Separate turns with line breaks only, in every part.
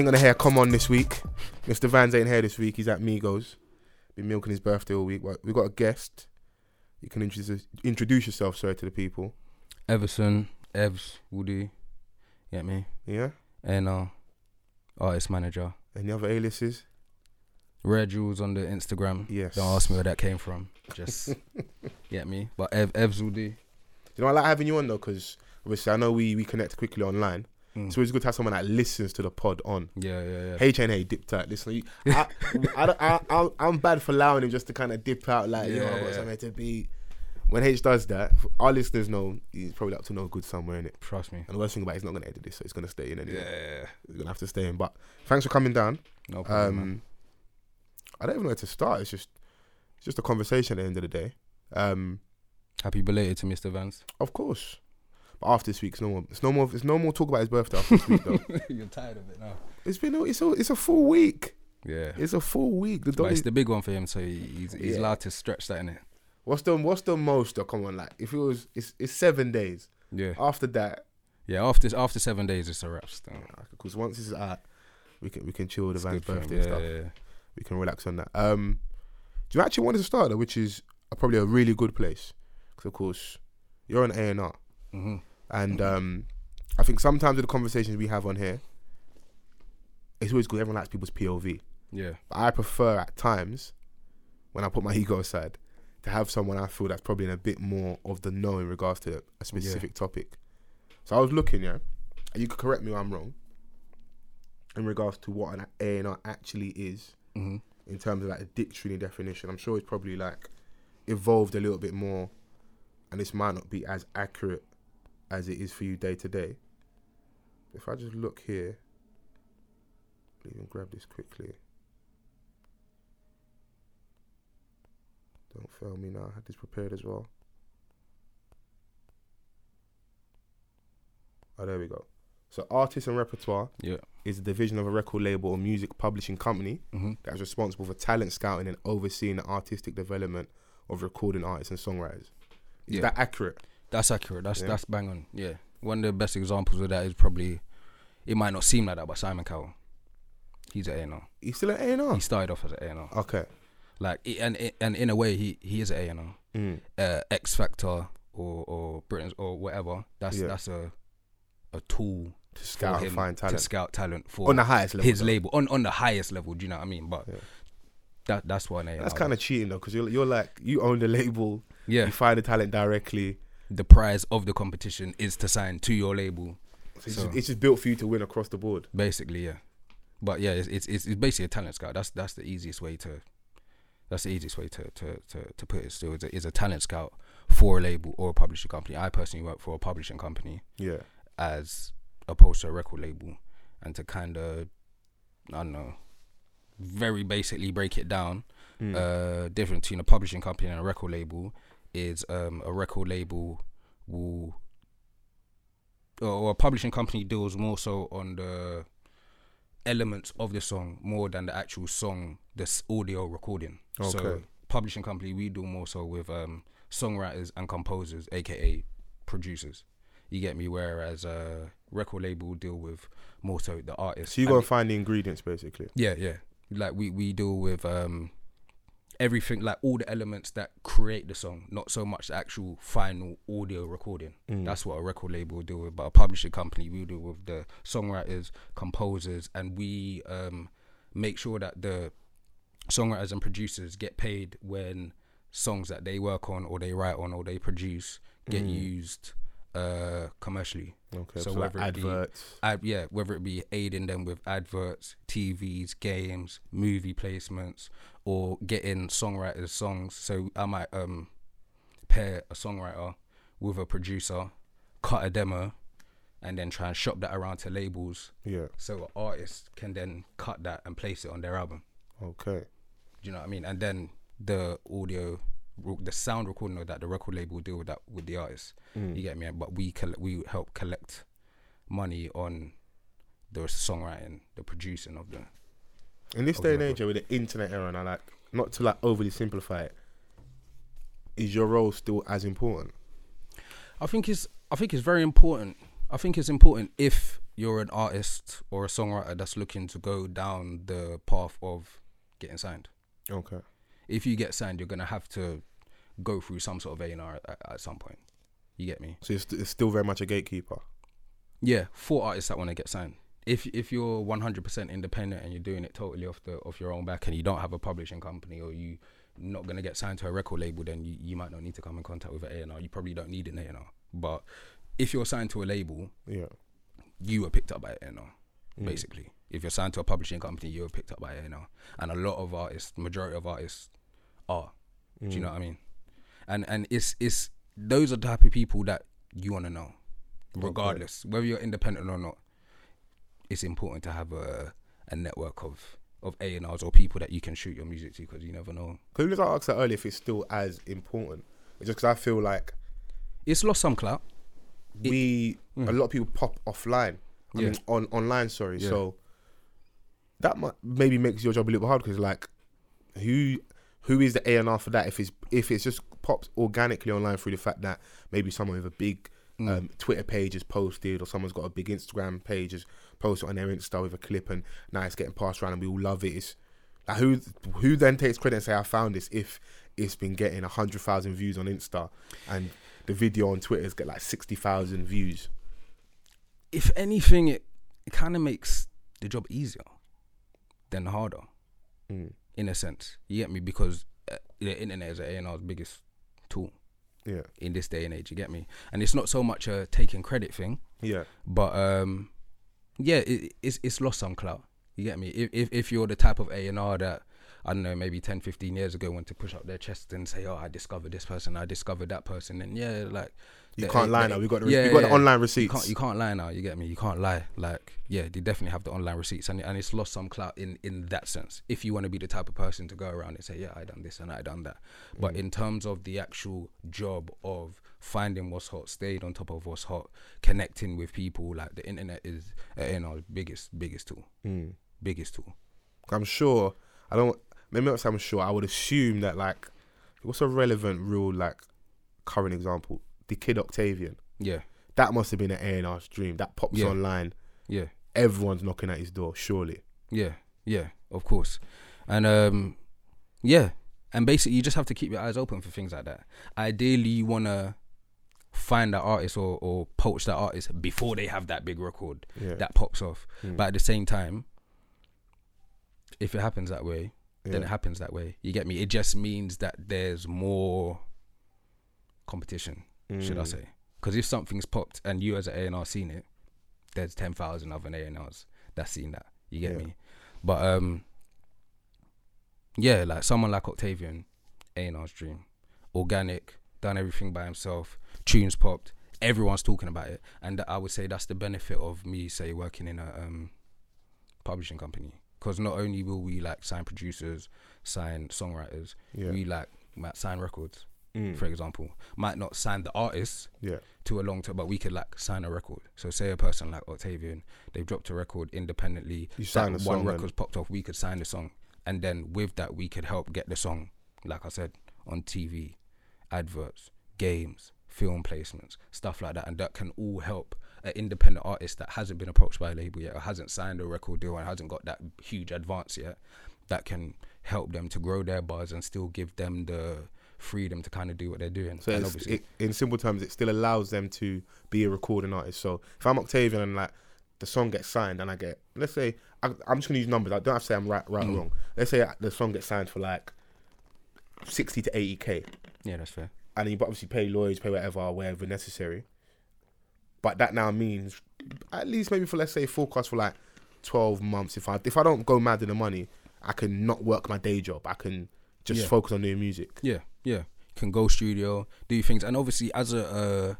ain't gonna hear come on this week. Mr. Vans ain't here this week. He's at Migos. Been milking his birthday all week. But We got a guest. You can introduce introduce yourself, sorry, to the people.
Everson, Evs, Woody, get me?
Yeah.
And uh, artist manager.
Any other aliases?
Rare Jewels on the Instagram.
Yes.
Don't ask me where that came from. Just get me. But Ev, Evs Woody.
You know, I like having you on though, because obviously I know we we connect quickly online.
Mm.
It's good to have someone that listens to the pod on.
Yeah, yeah, yeah.
HNA dipped out. Listen, I, I, I, I, I'm bad for allowing him just to kind of dip out, like, you know, I've
Yeah,
got
yeah.
somewhere to be. When H does that, our listeners know he's probably up to no good somewhere in it.
Trust me.
And the worst thing about it, he's not going to edit this, so it's going to stay in
Yeah,
anyway.
yeah,
He's going to have to stay in. But thanks for coming down.
no problem.
Um, I don't even know where to start. It's just, it's just a conversation at the end of the day. Um,
Happy belated to Mr. Vance.
of course. But after this week, it's no more. It's no more. It's no more talk about his birthday after this week, though.
You're tired of it now.
It's been. a- It's a. It's a full week.
Yeah.
It's a full week. The
But it's the big one for him, so he- he's, he's
Yeah.
allowed to stretch that in it.
What's the What's the most? Though, come on, like if it was, it's it's seven days.
Yeah.
After that,
Yeah, after after seven days, it's a wrap.
Because once it's out, we can we can chill with the Van's
good for him.
birthday
Yeah,
stuff.
yeah.
We can relax on that. Um, do you actually want to start though, which is a, probably a really good place, because of course you're an A and R,
hmm
and um, I think sometimes with the conversations we have on here, it's always good. Everyone likes people's POV.
Yeah.
But I prefer at times, when I put my ego aside, to have someone I feel that's probably in a bit more of the know in regards to a specific topic. So I was looking, yeah, and you could correct me if I'm wrong, in regards to what an A and R actually is
hmm
in terms of like a dictionary definition. I'm sure it's probably like evolved a little bit more, and this might not be as accurate as it is for you day to day. If I just look here, even grab this quickly. Don't fail me now. I had this prepared as well. Oh, there we go. So, artist and repertoire
Yeah.
is a division of a record label or music publishing company
hmm
that's responsible for talent scouting and overseeing the artistic development of recording artists and songwriters. Is
Yeah.
that accurate?
That's accurate. That's
Yeah.
that's bang on. Yeah. One of the best examples of that is probably it might not seem like that, but Simon Cowell. He's an A&R.
He's still an A and R.
He started off as an A&R.
Okay.
Like i- and and in a way he he is an A&R.
Mm.
Uh, X Factor or or Britain's or whatever. That's
Yeah.
that's a a tool
To
for
scout and
him
find
to
talent
scout talent for
on the highest level.
his
though.
label on on the highest level. Do you know what I mean? But
Yeah.
that that's what an A&R.
That's kind of cheating though, because you're you're like you own the label.
yeah.
You find the talent directly.
The prize of the competition is to sign to your label.
So it's,
So-
just, it's just built for you to win across the board.
Basically, yeah. But yeah, it's it's it's, it's basically a talent scout. That's that's the easiest way to that's the easiest way to to to, to put it. Still, is a, is a talent scout for a label or a publishing company. I personally work for a publishing company
Yeah.
as opposed to a record label, and to kind of I don't know, very basically break it down.
Mm.
Uh, difference between a publishing company and a record label is um, a record label will or a publishing company deals more so on the elements of the song more than the actual song, this audio recording.
Okay.
So publishing company we do more so with um, songwriters and composers, aka producers. You get me? Whereas a record label deal with more so the artist.
so you gotta find the ingredients basically.
yeah, yeah. Like we we deal with um everything, like all the elements that create the song, not so much the actual final audio recording.
Mm.
That's what a record label will deal with. But a publishing company, we deal with the songwriters, composers, and we um make sure that the songwriters and producers get paid when songs that they work on or they write on or they produce get
Mm.
used uh commercially
Okay.
So
So,
whether it be- ad, yeah, whether it be aiding them with adverts, TVs, games, movie placements, or getting songwriters songs. So I might um pair a songwriter with a producer, cut a demo, and then try and shop that around to labels,
Yeah.
so an artist can then cut that and place it on their album.
Okay.
Do you know what I mean? And then the audio, the sound recording of that, the record label deal with that with the artist.
Mm.
You get me? But we coll- we help collect money on the songwriting, the producing of the.
In this day and age, with the internet era, and I like not to like overly simplify it. Is your role still as important?
I think it's I think it's very important. I think it's important if you're an artist or a songwriter that's looking to go down the path of getting signed.
Okay.
If you get signed, you're gonna have to go through some sort of A and R at, at some point. You get me?
So it's, it's still very much a gatekeeper.
Yeah, for artists that want to get signed. If if you're 100% independent and you're doing it totally off the off your own back and you don't have a publishing company or you not gonna get signed to a record label, then you, you might not need to come in contact with an A and R. You probably don't need an A and R. But if you're signed to a label,
Yeah.
you were picked up by A and R.
Mm.
Basically, if you're signed to a publishing company, you were picked up by A and R. And a lot of artists, majority of artists, are. Do
Mm.
you know what I mean? And and it's it's those are the type of people that you want to know, regardless whether you're independent or not. It's important to have a a network of of A and R's or people that you can shoot your music to because you never know.
Because I asked that earlier if it's still as important. It's just because I feel like
It's lost some clout. It-
we
Mm.
a lot of people pop offline. I
Yeah.
mean, on online. Sorry.
Yeah.
So that might, maybe makes your job a little hard because like who who is the A and R for that? If it's if it's just pops organically online through the fact that maybe someone with a big
Mm.
um, Twitter page is posted or someone's got a big Instagram page is posted on their Insta with a clip and now it's getting passed around and we all love it. It's like who who then takes credit and say I found this if it's been getting a hundred thousand views on Insta and the video on Twitter Twitter's get like sixty thousand views.
if anything, it, it kind of makes the job easier than harder
Mm.
In a sense. You get me? Because uh, the internet is A and R's biggest tool
Yeah,
in this day and age. You get me? And it's not so much a taking credit thing,
yeah,
but um, yeah, it, it's it's lost some clout. You get me? If if, if you're the type of A and R that I don't know, maybe 10, 15 years ago, went to push up their chest and say, "Oh, I discovered this person, I discovered that person," and yeah, like
you
the-
can't lie
the-
now. We got the
yeah,
we got the
yeah.
online
you
receipts.
can't you can't lie now. You get me? You can't lie. Like yeah, they definitely have the online receipts, and and it's lost some clout in in that sense. If you want to be the type of person to go around and say, yeah, I done this and I done that, but in terms of the actual job of finding what's hot, staying on top of what's hot, connecting with people, like the internet is uh, you know biggest biggest tool,
Mm.
biggest tool.
I'm sure. I don't. Maybe not I'm sure. I would assume that like, what's a relevant, real like, current example? The kid Octavian.
Yeah,
That must have been an A and R's dream. That pops
Yeah.
online.
yeah.
Everyone's knocking at his door. Surely.
Yeah, yeah, of course. And um yeah. And basically you just have to keep your eyes open for things like that. Ideally you wanna find that artist or, or poach that artist before they have that big record
Yeah.
that pops off.
Mm.
But at the same time, if it happens that way, then it happens that way. You get me? It just means that there's more competition, should I
Mm.
say. Because if something's popped and you as an A&R seen it, there's 10,000 other A&Rs that's seen that. You get
Yeah.
me? But um, yeah, like someone like Octavian, A&R's dream. Organic, done everything by himself, tunes popped, everyone's talking about it. And I would say that's the benefit of me, say, working in a um, publishing company. Because not only will we like sign producers, sign songwriters,
Yeah.
we like might sign records,
Mm.
for example. Might not sign the artists,
Yeah.
to a long term, but we could like sign a record. So say a person like Octavian, they've dropped a record independently.
You sign
that
the
one
song
record's popped off. We could sign the song, and then with that, we could help get the song, like I said, on TV, adverts, games, film placements, stuff like that, and that can all help an independent artist that hasn't been approached by a label yet, or hasn't signed a record deal, and hasn't got that huge advance yet. That can help them to grow their buzz and still give them the freedom to kind of do what they're doing.
So it, in simple terms, it still allows them to be a recording artist. So if I'm Octavian and like the song gets signed and I get, let's say, I, I'm just gonna use numbers. I don't have to say I'm right, right
Mm.
or wrong. Let's say the song gets signed for like sixty to eighty k,
yeah, that's fair.
and you obviously pay lawyers, pay whatever, wherever necessary. But that now means at least maybe for let's say forecast for like twelve months. If I if I don't go mad in the money, I can not work my day job. I can just
Yeah.
focus on doing music.
Yeah, yeah. Can go studio, do things, and obviously as a uh,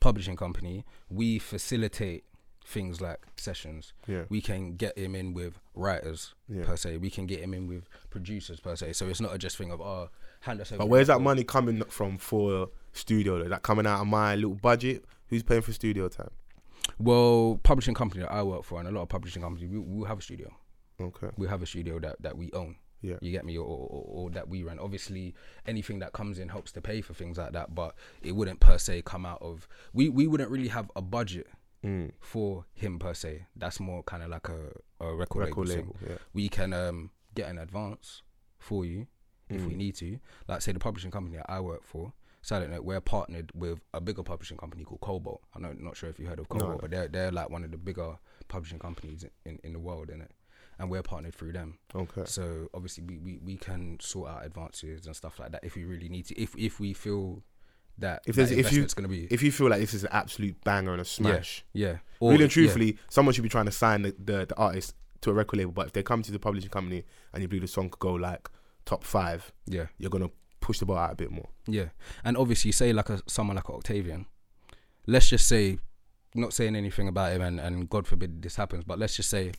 publishing company, we facilitate things like sessions.
Yeah,
We can get him in with writers
yeah.
per se. We can get him in with producers per se. So it's not a just thing of oh, hand us over.
But where's that money coming from for studio? though? Is that coming out of my little budget? Who's paying for studio time?
Well, publishing company that I work for, and a lot of publishing companies, we we have a studio.
Okay.
We have a studio that that we own.
Yeah.
You get me, or, or, or that we run. Obviously, anything that comes in helps to pay for things like that, but it wouldn't per se come out of. We we wouldn't really have a budget
Mm.
for him per se. That's more kind of like a, a record,
Record
label.
label. Yeah.
We can um, get an advance for you if we
Mm.
need to. Like say the publishing company that I work for, Silent Note, we're partnered with a bigger publishing company called Kobalt. I'm not, not sure if you heard of
No.
Kobalt, but they're they're like one of the bigger publishing companies in, in the world, innit? And we're partnered through them.
Okay.
So obviously we, we, we can sort out advances and stuff like that if we really need to. If if we feel that
If
that
if you-
gonna be
If you feel like this is an absolute banger and a smash,
yeah.
really and truthfully, someone should be trying to sign the, the, the artist to a record label. But if they come to the publishing company and you believe the song could go like top five,
yeah.
you're gonna push the ball out a bit more.
Yeah, and obviously, say like a someone like Octavian. Let's just say, not saying anything about him, and, and God forbid this happens, but let's just say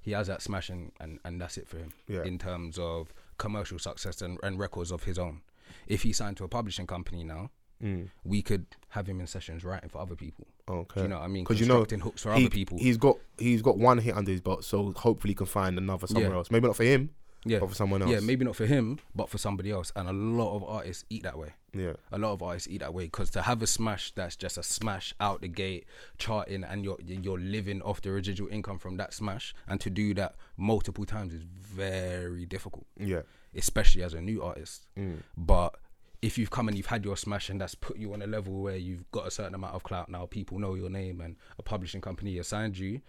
he has that smash and, and, and that's it for him
Yeah.
in terms of commercial success and, and records of his own. If he signed to a publishing company now,
Mm.
we could have him in sessions writing for other people.
Okay.
Do you know what I mean?
Because you know,
Constructing hooks for
he,
other people.
He's got he's got one hit under his belt, so hopefully he can find another somewhere
Yeah.
else. Maybe not for him,
yeah,
but for someone else.
yeah, maybe not for him, but for somebody else. And a lot of artists eat that way.
Yeah.
a lot of artists eat that way because to have a smash that's just a smash out the gate charting and you're you're living off the residual income from that smash and to do that multiple times is very difficult
Yeah.
especially as a new artist
Mm.
but if you've come and you've had your smash and that's put you on a level where you've got a certain amount of clout now people know your name and a publishing company assigned you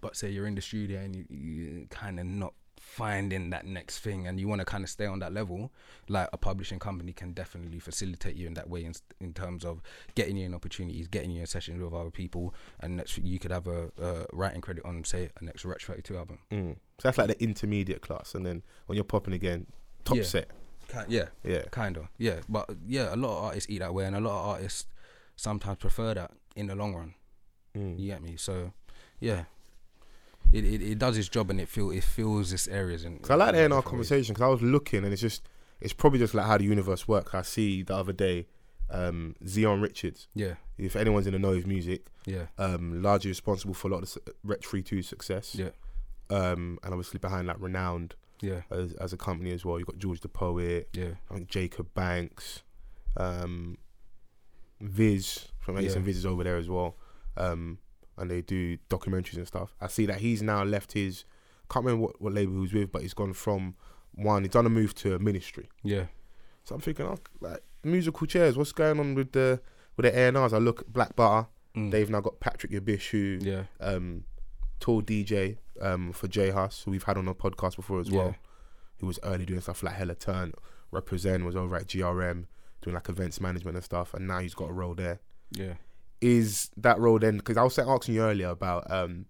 but say you're in the studio and you, you kind of not finding that next thing and you want to kind of stay on that level like a publishing company can definitely facilitate you in that way in, in terms of getting you in opportunities getting you in sessions with other people and next you could have a, a writing credit on say a next Wretch 32 album
Mm. So that's like the intermediate class, and then when you're popping again, top
Yeah.
set.
Ki- yeah
Yeah.
kind of yeah but yeah a lot of artists eat that way and a lot of artists sometimes prefer that in the long run
Mm.
You get me? So, yeah, it, it, it does its job and it feel it fills its areas. And
Cause I like that in our conversation because I was looking and it's just it's probably just like how the universe works. I see the other day, um, Zeon Richards.
Yeah,
If anyone's in the know of music,
yeah,
um, largely responsible for a lot of the Ret Two success.
yeah,
Um, and obviously behind like renowned
yeah,
as, as a company as well. you've got George the Poet,
yeah,
I think Jacob Banks, um, Viz from Ace
Yeah.
and Viz is over there as well. Um, and they do documentaries and stuff. I see that he's now left his can't remember what, what label he was with, but he's gone from one. He's done a move to a ministry.
yeah,
So I'm thinking, oh, like musical chairs. What's going on with the with the A and R's? I look at Black Butter.
Mm.
They've now got Patrick Yabish, who
yeah,
um, tour DJ um, for J Hus, who we've had on a podcast before as
Yeah.
well. Who was early doing stuff like Hella Turn, Represent was over at GRM doing like events management and stuff, and now he's got a role there.
yeah,
Is that role then? Because I was asking you earlier about, um,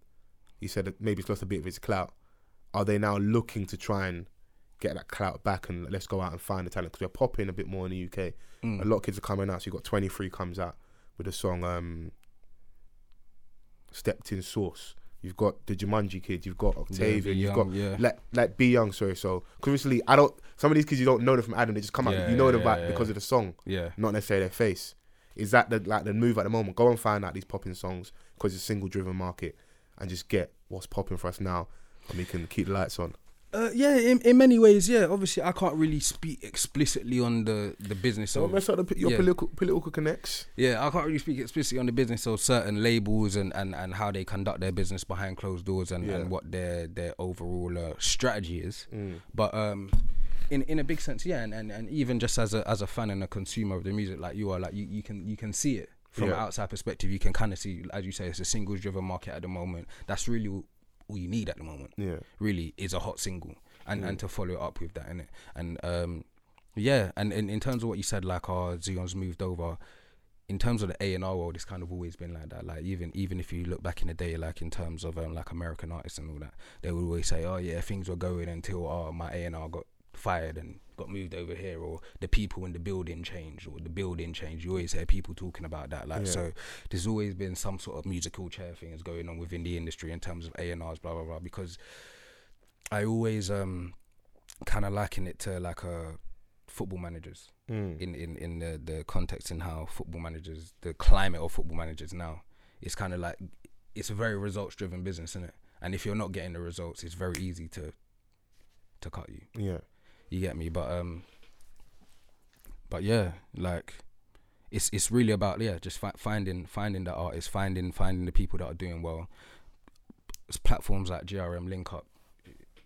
you said that maybe it's lost a bit of its clout. Are they now looking to try and get that clout back and let's go out and find the talent? Because we're popping a bit more in the UK.
Mm.
A lot of kids are coming out. So you got 23 comes out with the song um, Stepped in Sauce." You've got the Jumanji kids. You've got
Yeah,
Octavian.
Be
you've
Young,
got
yeah,
like like B Young. Sorry. so obviously I don't. Some of these kids you don't know them from Adam. They just come out.
Yeah,
You know them
yeah, yeah,
because
yeah.
of the song,
yeah,
not necessarily their face. Is that the like the move at the moment? Go and find out these popping songs because it's a single driven market, and just get what's popping for us now, and we can keep the lights on.
uh, yeah. In, in many ways, yeah. Obviously, I can't really speak explicitly on the the business
So
of
mess up the, your
yeah.
political political connects.
Yeah, I can't really speak explicitly on the business of certain labels and, and, and how they conduct their business behind closed doors and,
Yeah.
and what their their overall uh, strategy is.
Mm.
But um, in in a big sense, yeah, and, and, and even just as a as a fan and a consumer of the music, like you are, like you, you can you can see it from
Yeah.
an outside perspective. You can kind of see, as you say, it's a singles driven market at the moment. That's really all all you need at the moment
Yeah.
really is a hot single and and to follow it up with that in it and um yeah and in, in terms of what you said like oh Zeon's moved over in terms of the A and R world it's kind of always been like that like even even if you look back in the day like in terms of um, like American artists and all that they would always say oh yeah things were going until oh my A and R got fired and got moved over here or the people in the building changed or the building changed you always hear people talking about that like
Yeah.
so there's always been some sort of musical chair things going on within the industry in terms of A&Rs blah blah blah because I always um kind of liken it to like a football managers
Mm.
in in in the the context in how football managers the climate of football managers now it's kind of like it's a very results driven business isn't it and if you're not getting the results it's very easy to to cut you
Yeah.
You get me but um but yeah like it's it's really about yeah, just fi- finding finding the artists, finding finding the people that are doing well. It's platforms like GRM Link Up,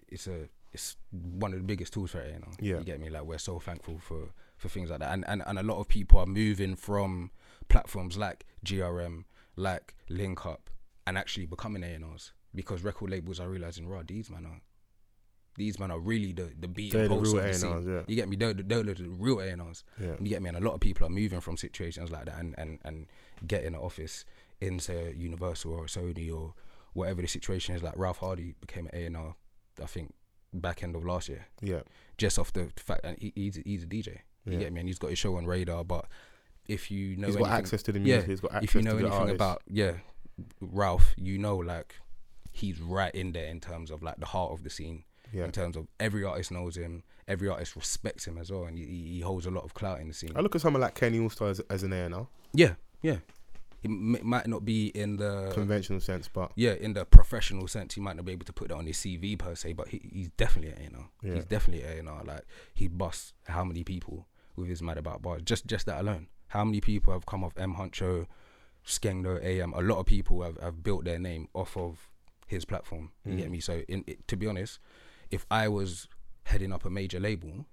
it's a it's one of the biggest tools for it. You know,
Yeah.
you get me. Like we're so thankful for for things like that, and and and a lot of people are moving from platforms like GRM, like Link Up, and actually becoming A&Rs because record labels are realizing, right, these man are. These men are really the the beat and pulse of the scene.
Yeah.
You get me? They're, the- they're the real A&Rs.
Yeah.
You get me? And a lot of people are moving from situations like that and, and, and getting an office in, say, Universal or Sony or whatever the situation is. Like Ralph Hardy became an A&R, I think, back end of last year,
Yeah.
just off the fact that he, he's, he's a DJ. You
Yeah.
get me? And he's got his show on radar. But if you know
He's got
anything-
access to the
yeah,
music. He's got access
if you know anything
artists.
about yeah, Ralph, you know like he's right in there in terms of like the heart of the scene.
Yeah.
In terms of every artist knows him, every artist respects him as well, and he, he holds a lot of clout in the scene.
I look at someone like Kenny Allstar as, as an A&R,
Yeah, yeah. It m- might not be in the
conventional sense, but
yeah in the professional sense. He might not be able to put that on his CV per se, but he, he's definitely a A&R.
Yeah.
He's definitely a A&R. Like he busts how many people with his mad about bars. Just just that alone. How many people have come off M Huncho, Skengdo, AM? A lot of people have, have built their name off of his platform. You
Mm.
get me? So in it, to be honest, if I was heading up a major label,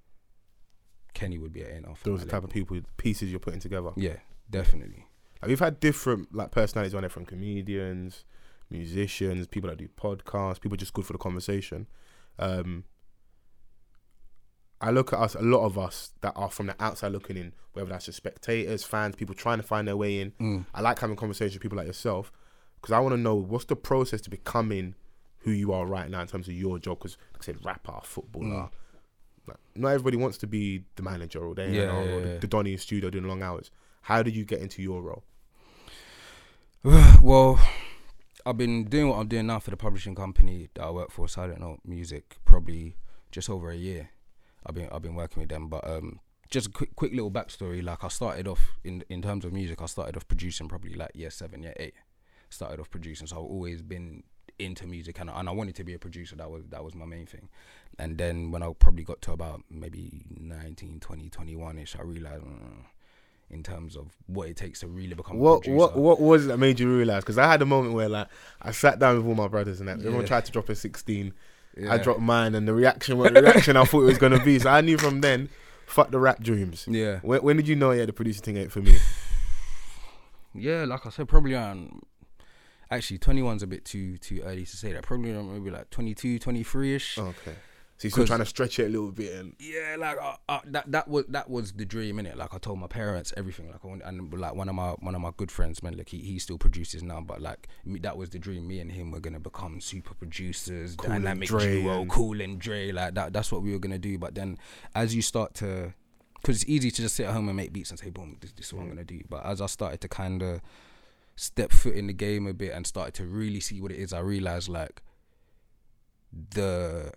Kenny would be a A&R.
those are the type
label.
of people, pieces you're putting together.
Yeah, definitely.
Like we've had different like personalities on there from comedians, musicians, people that do podcasts, people just good for the conversation. Um, I look at us, a lot of us that are from the outside looking in, whether that's just spectators, fans, people trying to find their way in.
Mm.
I like having conversations with people like yourself because I want to know what's the process to becoming who you are right now in terms of your job. Because like I said, rapper, footballer.
Mm.
Like, not everybody wants to be the manager or the,
Yeah, yeah,
or
yeah.
the, the Donny in studio doing long hours. How did you get into your role?
well, I've been doing what I'm doing now for the publishing company that I work for, Silent Note Music, probably just over a year. I've been I've been working with them, but um, just a quick quick little backstory. Like I started off in in terms of music, I started off producing probably like year seven, year eight. Started off producing, so I've always been into music and, and I wanted to be a producer. That was that was my main thing. And then when I probably got to about maybe 19, 20, 21 ish, I realized. Mm, in terms of what it takes to really become a
What
producer.
what what was it that made you realize? Because I had a moment where like I sat down with all my brothers and that everyone tried to drop a sixteen. I dropped mine, and the reaction was the reaction I thought it was gonna be. So I knew from then, fuck the rap dreams.
Yeah.
When, when did you know? you Yeah, the producer thing ain't for me.
Yeah, like I said, probably around. Actually, 21's a bit too too early to say that. Probably maybe like 22, 23 ish.
Okay, so you're still trying to stretch it a little bit, and
Yeah, like uh, uh, that that was that was the dream in it. Like I told my parents everything. Like and like one of my one of my good friends, man, like he, he still produces now, but like me, that was the dream. Me and him were gonna become super producers,
Cool and
dynamic
Dre
duo,
and-
cool and Dre. Like that. That's what we were gonna do. But then, as you start to, because it's easy to just sit at home and make beats and say, boom, this, this is what I'm
Mm.
gonna do. But as I started to kind of step foot in the game a bit and started to really see what it is, I realized like the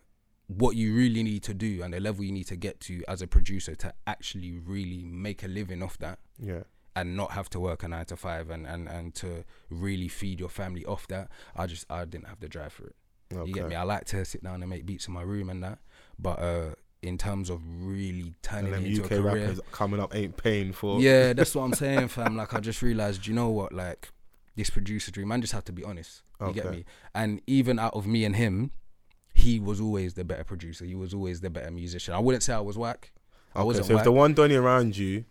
what you really need to do and the level you need to get to as a producer to actually really make a living off that
yeah,
and not have to work a nine to five and, and, and to really feed your family off that. I just I didn't have the drive for it.
okay.
You get me? I like to sit down and make beats in my room and that. But uh in terms of really turning
And
it
them
into
UK
a career.
rappers coming up ain't paying for.
Yeah, that's what I'm saying, fam. Like I just realized, you know what, like this producer dream, man just have to be honest. You get me? And even out of me and him, he was always the better producer. He was always the better musician. I wouldn't say I was whack. I
Okay,
wasn't
so if the one Donny around you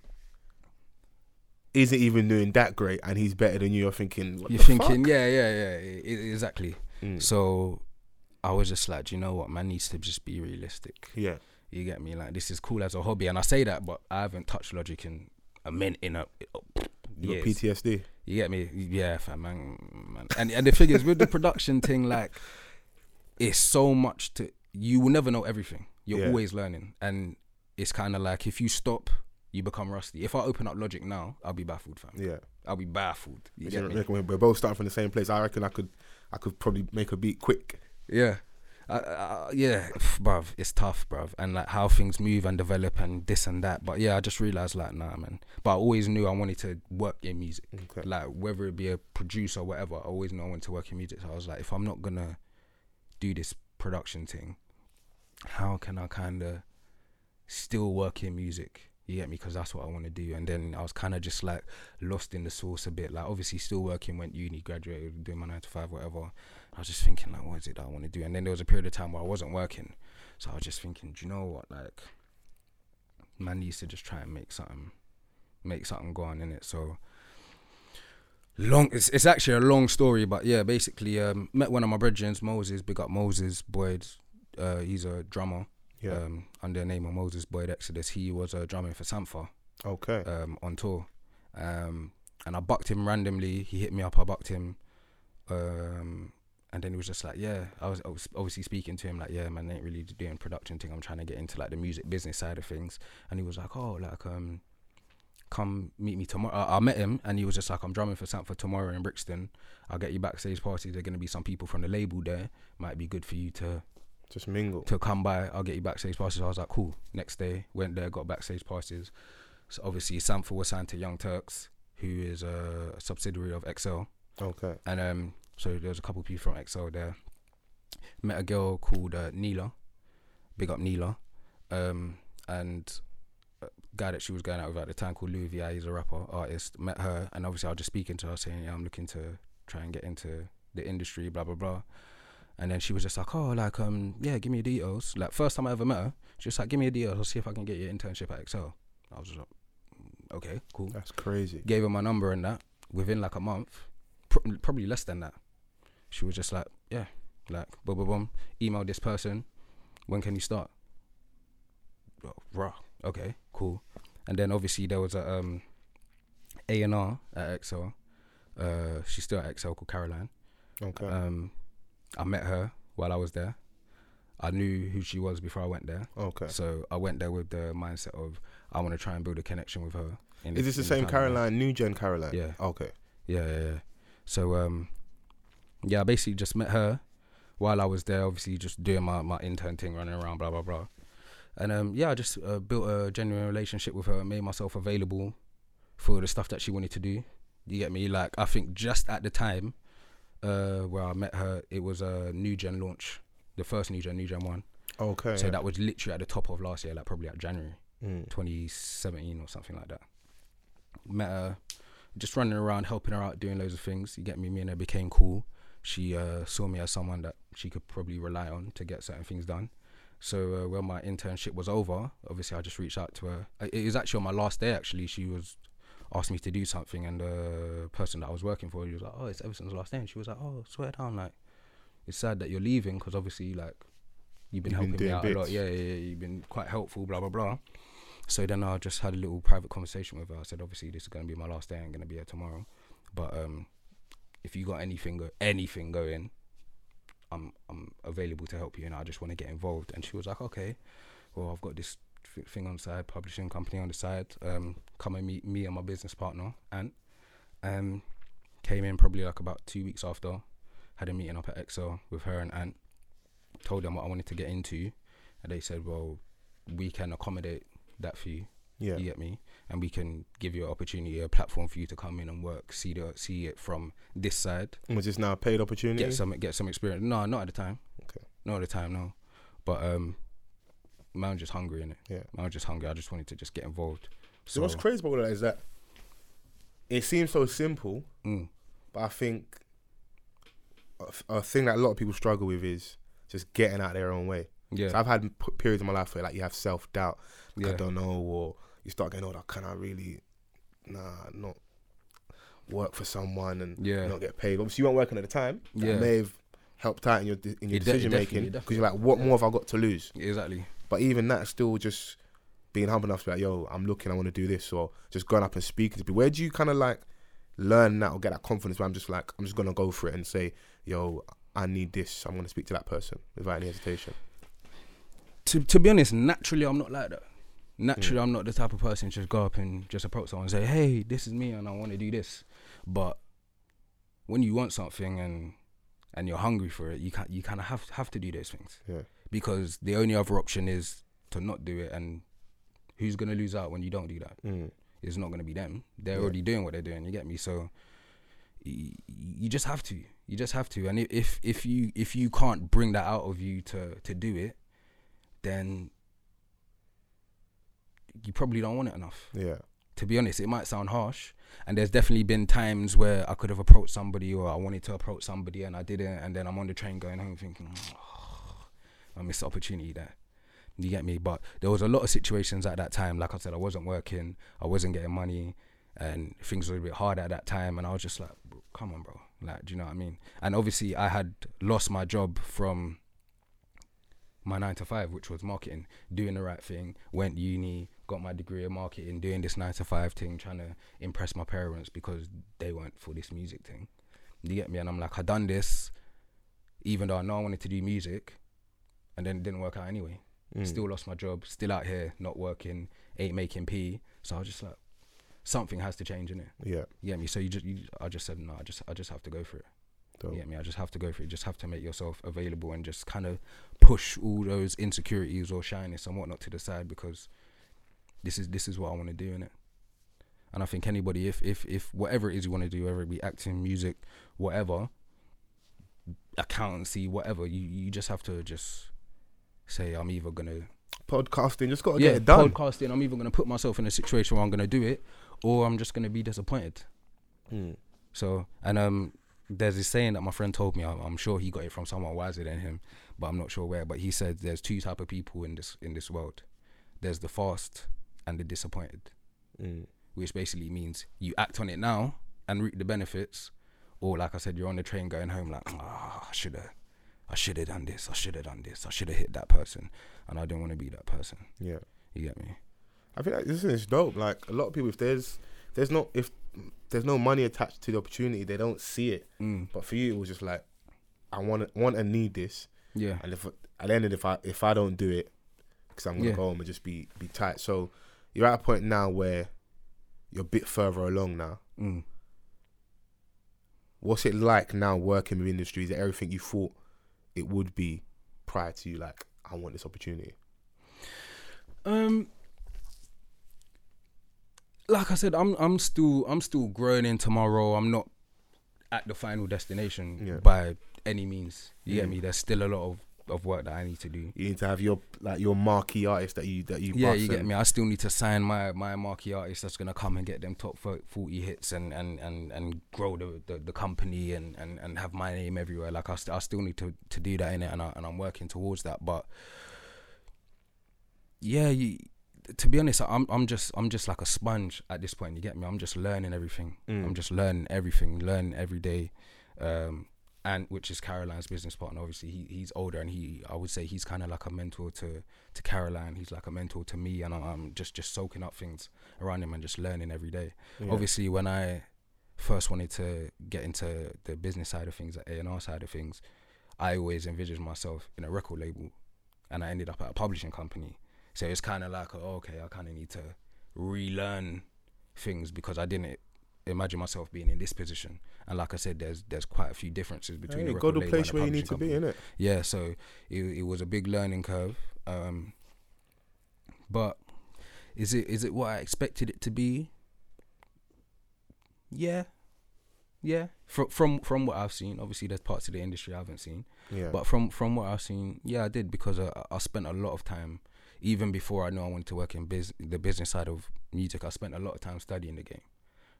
isn't even doing that great, and he's better than you, you're thinking, what
You're thinking,
fuck?
yeah, yeah, yeah, exactly.
Mm.
So I was just like, "Do you know what, man needs to just be realistic.
yeah,
You get me? Like this is cool as a hobby, and I say that, but I haven't touched Logic in a minute in a.
you got. PTSD.
You get me? Yeah, fam, man, man. And and the thing is, with the production thing, like, it's so much to. You will never know everything. You're
Yeah.
always learning, and it's kind of like if you stop, you become rusty. If I open up Logic now, I'll be baffled, fam.
Yeah,
I'll be baffled. You get me?
we're- we're both starting from the same place. I reckon I could, I could probably make a beat quick.
Yeah. Yeah, bruv, it's tough, bruv, and like how things move and develop and this and that. But yeah, I just realized like, nah, man. But I always knew I wanted to work in music.
Okay.
like whether it be a producer or whatever, I always knew I wanted to work in music. So I was like, if I'm not gonna do this production thing, how can I kind of still work in music? You get me? Because that's what I want to do. And then I was kind of just like lost in the source a bit. Like obviously still working, went uni, graduated, doing my nine to five, whatever. I was just thinking like, what is it that I want to do? And then there was a period of time where I wasn't working, so I was just thinking, do you know what? Like, man needs to just try and make something, make something go on in it. So long. It's it's actually a long story, but yeah, basically, um, met one of my brethrens, Moses. Big up Moses Boyd. Uh, he's a drummer.
Yeah.
Um, under the name of Moses Boyd Exodus. He was uh, drumming for Sampha
okay.
um, on tour. Um, and I bucked him randomly. He hit me up. I bucked him. Um, and then he was just like, yeah, I was, I was obviously speaking to him like, yeah, man, I ain't really doing production thing. I'm trying to get into like the music business side of things. And he was like, oh, like, um, come meet me tomorrow. I, I met him and he was just like, I'm drumming for Sampha tomorrow in Brixton. I'll get you backstage parties. There are going to be some people from the label there. Might be good for you to
Just mingle.
to come by. I'll get you backstage passes. I was like, cool. Next day, went there, got backstage passes. So obviously, Sampha was signed to Young Turks, who is a subsidiary of XL.
Okay.
And um, so there was a couple people from XL there. Met a girl called uh, Neela. Big up Neela. Um, and a guy that she was going out with at the time called Louis V.I. He's a rapper, artist. Met her, and obviously I was just speaking to her, saying, "Yeah, I'm looking to try and get into the industry, blah blah blah." And then she was just like, "Oh, like um, yeah, give me your details." Like first time I ever met her, she was like, "Give me your details. I'll see if I can get your internship at XL." I was just like, "Mm, "Okay, cool."
That's crazy.
gave her my number and that within like a month, pr- probably less than that. She was just like, yeah, like boom, boom, boom. Email this person. When can you start? Oh, Raw. Okay, cool. And then obviously there was a um A and R at XL. Uh, she's still at XL called Caroline.
Okay.
Um, I met her while I was there. I knew who she was before I went there.
okay.
So I went there with the mindset of I want to try and build a connection with her.
Is this the
in
same Caroline, new gen Caroline?
Yeah.
Okay.
Yeah, yeah, yeah. So um, yeah, I basically just met her while I was there. Obviously, just doing my my intern thing, running around, blah blah blah. And um, yeah, I just uh, built a genuine relationship with her, made myself available for the stuff that she wanted to do. You get me? Like I think just at the time uh, where I met her, it was a new gen launch, the first new gen, new gen one.
Okay.
So that was literally at the top of last year, like probably at January.
Mm.
2017 or something like that. Met her, just running around, helping her out, doing loads of things. You get me? Me and her became cool. She uh, saw me as someone that she could probably rely on to get certain things done. So uh, when my internship was over, obviously I just reached out to her. It was actually on my last day. Actually, she was asked me to do something, and the person that I was working for, he was like, "Oh, it's Everson's last day," and she was like, "Oh, swear down, like it's sad that you're leaving because obviously like you've been
You've been
helping me
doing
out a lot. Yeah, yeah, yeah, you've been quite helpful. Blah blah blah." So then I just had a little private conversation with her. I said, obviously, this is going to be my last day. I'm going to be here tomorrow. But um, if you got anything, go- anything going, I'm I'm available to help you, and I just want to get involved. And she was like, okay, well, I've got this th- thing on the side, publishing company on the side. Um, come and meet me and my business partner, and um, came in probably like about two weeks after. Had a meeting up at XL with her and Ant. Told them what I wanted to get into, and they said, well, we can accommodate that for you.
Yeah.
You get me? And we can give you an opportunity, a platform for you to come in and work, see the see it from this side,
Was this now a paid opportunity?
get some get some experience. No, not at the time.
Okay.
Not at the time, no. But um, man, was just hungry in it.
Yeah.
Man, was just hungry. I just wanted to just get involved.
So
So
what's crazy about all that is that it seems so simple,
mm,
but I think a, a thing that a lot of people struggle with is just getting out their own way.
yeah,
So I've had p- periods in my life where like you have self doubt, like,
yeah,
I don't know, or you start getting, older. can I really, nah, not work for someone and
yeah,
not get paid. Obviously, you weren't working at the time. That
Yeah.
may have helped out in your in your
It
decision making because you're like, what more have I got to lose?
exactly.
But even that, still just being humble enough to be like, yo, I'm looking, I want to do this, or just going up and speaking to people. Where do you kind of like learn that or get that confidence where I'm just like, I'm just gonna go for it and say, yo, I need this. I'm gonna speak to that person without any hesitation.
To to be honest, naturally, I'm not like that. Naturally, I'm not the type of person to just go up and just approach someone and say, "Hey, this is me, and I want to do this." But when you want something and and you're hungry for it, you can you kind of have have to do those things.
Yeah.
because the only other option is to not do it and who's going to lose out when you don't do that
Mm.
it's not going to be them they're
Yeah.
already doing what they're doing you get me so y- you just have to you just have to and if if you if you can't bring that out of you to to do it then you probably don't want it enough.
Yeah.
To be honest, it might sound harsh, and there's definitely been times where I could have approached somebody or I wanted to approach somebody and I didn't, and then I'm on the train going home thinking, oh, I missed the opportunity there. You get me? But there was a lot of situations at that time. Like I said, I wasn't working, I wasn't getting money, and things were a bit hard at that time. And I was just like, come on, bro. Like, do you know what I mean? And obviously, I had lost my job from my nine to five, which was marketing, doing the right thing, went uni, got my degree in marketing, doing this nine to five thing, trying to impress my parents because they weren't for this music thing. You get me? And I'm like, I done this, even though I know I wanted to do music, and then it didn't work out anyway.
Mm.
Still lost my job, still out here, not working, ain't making P. So I was just like, something has to change in it.
Yeah.
You get me? So you just, you, I just said, no, I just, I just have to go for it.
Dope.
You get me? I just have to go for it. You just have to make yourself available and just kind of push all those insecurities or shyness and whatnot to the side because this is this is what I want to do in it. And I think anybody, if if if whatever it is you want to do, whether it be acting, music, whatever, accountancy, whatever, you you just have to just say I'm either gonna
Podcasting, just gotta
yeah
get it done.
podcasting. I'm either gonna put myself in a situation where I'm gonna do it, or I'm just gonna be disappointed.
Mm.
So, and um, there's this saying that my friend told me. I'm, I'm sure he got it from someone wiser than him, but I'm not sure where. But he said there's two type of people in this in this world. There's the fast and the disappointed,
Mm.
which basically means you act on it now and reap the benefits, or like I said, you're on the train going home like, ah, I should have, I should have done this, I should have done this, I should have hit that person, and I don't want to be that person.
Yeah.
You get me?
I feel like, this is dope. Like a lot of people, if there's there's not if there's no money attached to the opportunity, they don't see it.
Mm.
But for you, it was just like, I want want and need this,
Yeah.
and if at the end it, if I if I don't do it, because I'm gonna
Yeah.
go home and just be be tight. So you're at a point now where you're a bit further along now.
Mm.
What's it like now working with industries that everything you thought it would be prior to you? Like, I want this opportunity.
Um, like I said, I'm I'm still I'm still growing in tomorrow. I'm not at the final destination
Yeah.
by any means. You get
Mm.
me? There's still a lot of, of work that I need to do.
You need to have your like your marquee artist that you that you
Yeah, you get
and-
me. I still need to sign my my marquee artist that's gonna come and get them top forty hits and and and and grow the the, the company and, and and have my name everywhere. Like I, st- I still need to to do that in it, and I, and I'm working towards that. But yeah, you, to be honest, I'm I'm just I'm just like a sponge at this point. You get me? I'm just learning everything.
Mm.
I'm just learning everything, Learn every day. Um, and which is Caroline's business partner. Obviously, he he's older, and he I would say he's kind of like a mentor to to Caroline. He's like a mentor to me, and I'm, I'm just just soaking up things around him and just learning every day.
Yeah.
Obviously, when I first wanted to get into the business side of things, the A and R side of things, I always envisioned myself in a record label, and I ended up at a publishing company. So it's kind of like, oh, okay, I kind of need to relearn things because I didn't imagine myself being in this position. And like I said, there's there's quite a few differences between
Hey,
the
go
record
to
label
place
and the
where you need to
publishing
be,
company.
innit?
Yeah, so it it was a big learning curve. Um, but is it is it what I expected it to be? Yeah, yeah. From from from what I've seen, obviously there's parts of the industry I haven't seen,
Yeah.
but from from what I've seen, yeah, I did because I, I spent a lot of time, even before I knew I wanted to work in biz, the business side of music. I spent a lot of time studying the game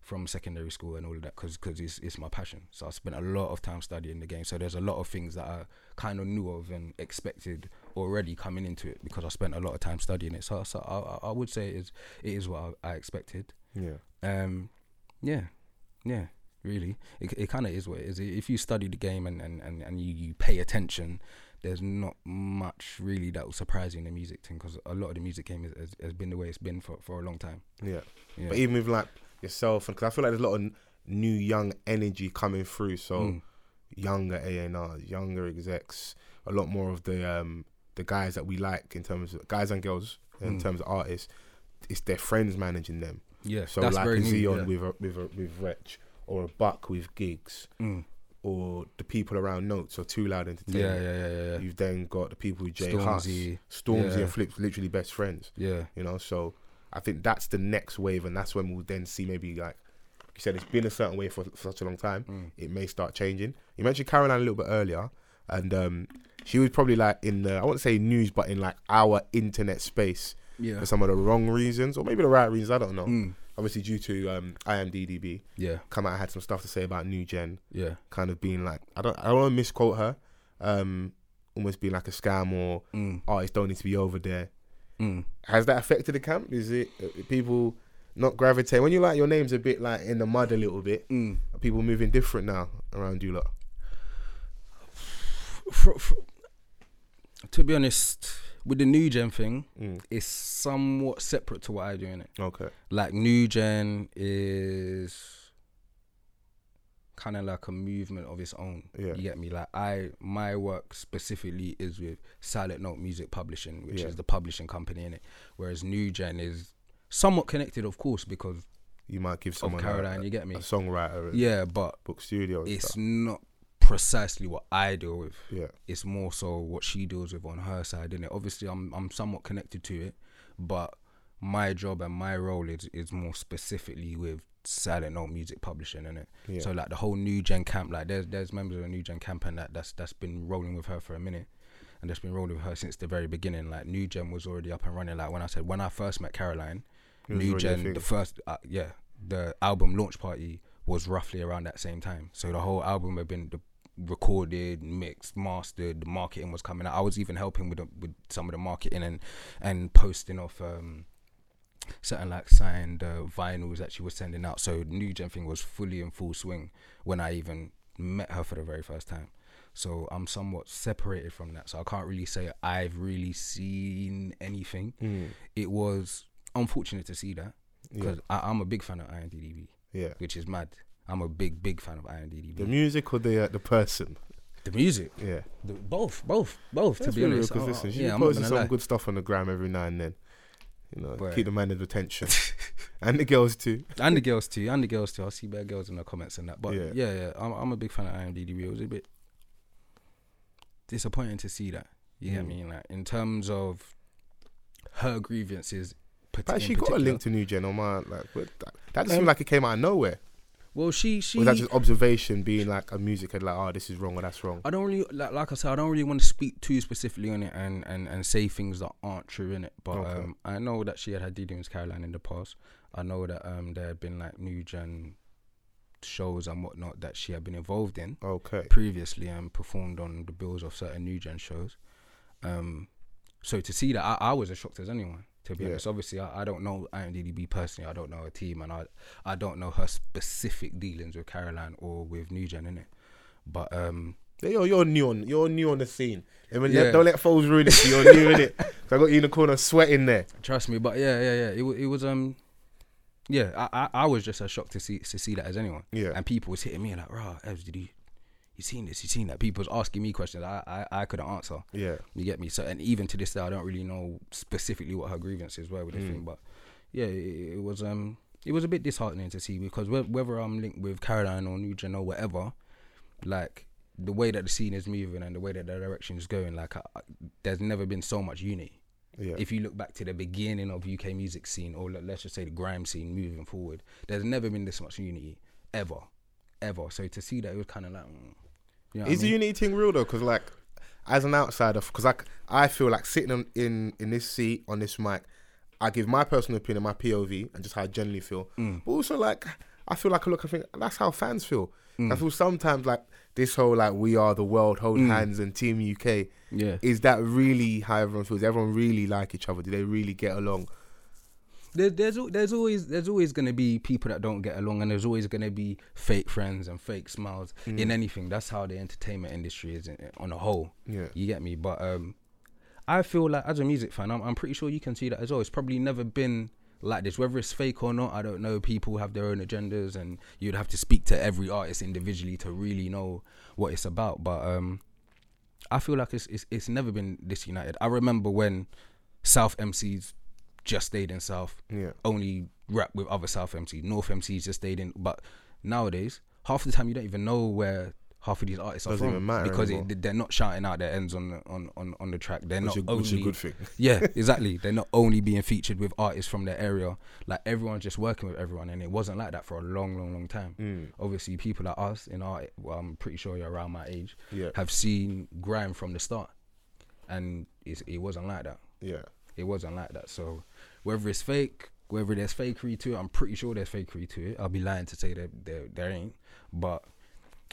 from secondary school and all of that because cause it's, it's my passion. So I spent a lot of time studying the game. So there's a lot of things that I kind of knew of and expected already coming into it because I spent a lot of time studying it. So, so I, I would say it is, it is what I, I expected.
yeah.
Um, yeah, yeah, really. It, it kind of is what it is. If you study the game and, and, and, and you, you pay attention, there's not much really that will surprise you in the music thing because a lot of the music game has, has been the way it's been for, for a long time.
Yeah.
Yeah.
But even with like yourself, and because I feel like there's a lot of new young energy coming through. So
Mm.
younger A&Rs, younger execs, a lot more of the um the guys that we like in terms of guys and girls in
Mm.
terms of artists. It's their friends managing them.
yeah,
So
that's
like a
new. Yeah.
with a, with a, with Wretch or a Buck with Giggs
Mm.
or the people around Notes or Too Loud Entertainment.
yeah, yeah, yeah, yeah.
You've then got the people with J Hus,
Stormzy,
Stormzy
yeah.
and Flipz, literally best friends.
yeah,
You know, so I think that's the next wave, and that's when we'll then see maybe like you said, it's been a certain way for, for such a long time.
mm.
It may start changing. You mentioned Caroline a little bit earlier, and um, she was probably like in the I won't say news, but in like our internet space
Yeah.
for some of the wrong reasons or maybe the right reasons. I don't know.
Mm.
Obviously, due to um, IAMDDB,
Yeah.
come out had some stuff to say about new gen,
Yeah.
kind of being like I don't I don't want to misquote her, um, almost being like a scam or
Mm.
artists don't need to be over there.
Mm.
Has that affected the camp? Is it uh, people not gravitating when you like your name's a bit like in the mud a little bit?
Mm.
Are people moving different now around you lot?
Fr- fr- to be honest, with the new gen thing,
Mm.
it's somewhat separate to what I do in it.
Okay.
Like new gen is kind of like a movement of its own.
Yeah.
You get me? Like I, my work specifically is with Silent Note Music Publishing, which
Yeah.
is the publishing company in it. Whereas new gen is somewhat connected, of course, because
You might give someone a-
Caroline.
a,
you get me?
a songwriter,
Yeah, but
book studio. And
it's
stuff.
not precisely what I deal with.
Yeah.
it's more so what she deals with on her side, innit? Obviously, I'm I'm somewhat connected to it, but my job and my role is is more specifically with silent note music publishing, innit?
Yeah.
So like the whole new gen camp, like there's there's members of the new gen camp and that that's that's been rolling with her for a minute. And that's been rolling with her since the very beginning. Like New Gen was already up and running. Like when I said when I first met Caroline, New Gen, the first, uh, yeah, the album launch party was roughly around that same time. So the whole album had been the, recorded, mixed, mastered. The marketing was coming out. I was even helping with the, with some of the marketing and and posting off um, certain like signed uh, vinyls that she was sending out. So New Gen thing was fully in full swing when I even met her for the very first time. So I'm somewhat separated from that. So I can't really say I've really seen anything.
Mm.
It was unfortunate to see that
Yeah.
because I'm a big fan of IAMDDB,
Yeah.
which is mad. I'm a big, big fan of IAMDDB.
The music or the uh, the person?
The music,
Yeah.
the, both, both, both.
That's
to be
really
honest, Oh,
listen, she
yeah, I'm
posting some
lie.
good stuff on the gram every now and then. You know, keep the man in attention, and the girls too.
and the girls too, and the girls too. I see better girls in the comments and that. But
Yeah.
yeah, yeah, I'm, I'm a big fan of IAMDDB. It was a bit disappointing to see that. You get
Mm.
me? Like in terms of her grievances.
But she got a link to New Gen on my like. That, that just
Um,
seemed like it came out of nowhere.
Well, she she.
Was that just observation, being like a music head, like, oh, this is wrong or that's wrong?
I don't really like, like I said. I don't really want to speak too specifically on it and, and, and say things that aren't true in it. But
Okay.
um, I know that she had had dealings with Caroline in the past. I know that um, there had been like new gen shows and whatnot that she had been involved in
Okay.
previously and performed on the bills of certain new gen shows. Um, so to see that, I, I was as shocked as anyone. To be
Yeah.
honest, obviously, I, I don't know IAMDDB personally. I don't know her team, and I I don't know her specific dealings with Caroline or with New Gen in it. But um,
Yeah, You're, you're new on you're new on the scene. I mean,
Yeah.
don't let foes ruin it. you, You're new in it. So I got you in the corner sweating there.
Trust me, but yeah, yeah, yeah. It, it was um, yeah. I, I I was just as shocked to see to see that as anyone.
Yeah.
And people was hitting me like, "Rah, Evs, did you you seen this? You seen that?" People was asking me questions I I, I couldn't answer.
Yeah.
You get me? So and even to this day, I don't really know specifically what her grievances were with the
Mm.
thing. But yeah, it, it was um, it was a bit disheartening to see because whe- whether I'm linked with Caroline or New Gen or whatever, like the way that the scene is moving and the way that the direction is going, like I, I- there's never been so much unity
Yeah.
if you look back to the beginning of UK music scene, or let- let's just say the grime scene moving forward, there's never been this much unity ever, ever. So to see that, it was kind of like, mm, you know
Is
I
the
mean?
unity thing real though? Because like, as an outsider, because like I feel like sitting in, in in this seat on this mic, I give my personal opinion, my POV, and just how I generally feel.
Mm.
But also like, I feel like I look, I think that's how fans feel.
Mm.
I feel sometimes like this whole like we are the world, hold hands, and Team UK.
yeah.
Is that really how everyone feels? Everyone really like each other? Do they really get along?
There, there's there's always there's always gonna be people that don't get along, and there's always gonna be fake friends and fake smiles
Mm.
in anything. That's how the entertainment industry is in, on a whole.
Yeah.
You get me? But um, I feel like as a music fan, I'm, I'm pretty sure you can see that as well. It's probably never been like this, whether it's fake or not. I don't know. People have their own agendas, and you'd have to speak to every artist individually to really know what it's about. But um, I feel like it's it's, it's never been this united. I remember when South MCs just stayed in South,
Yeah.
only rap with other South MCs. North MCs just stayed in. But nowadays, half the time you don't even know where half of these artists are
Doesn't
from
even matter
because it, they're not shouting out their ends on the, on, on on the track. They're
Which,
not
is,
only
which is a good thing.
yeah, exactly. They're not only being featured with artists from their area. Like everyone's just working with everyone, and it wasn't like that for a long, long, long time.
Mm.
Obviously, people like us in our, well, I'm pretty sure you're around my age,
Yeah.
have seen grime from the start, and it's, it wasn't like that.
Yeah.
it wasn't like that. So whether it's fake, whether there's fakery to it, I'm pretty sure there's fakery to it. I'll be lying to say that there there ain't. But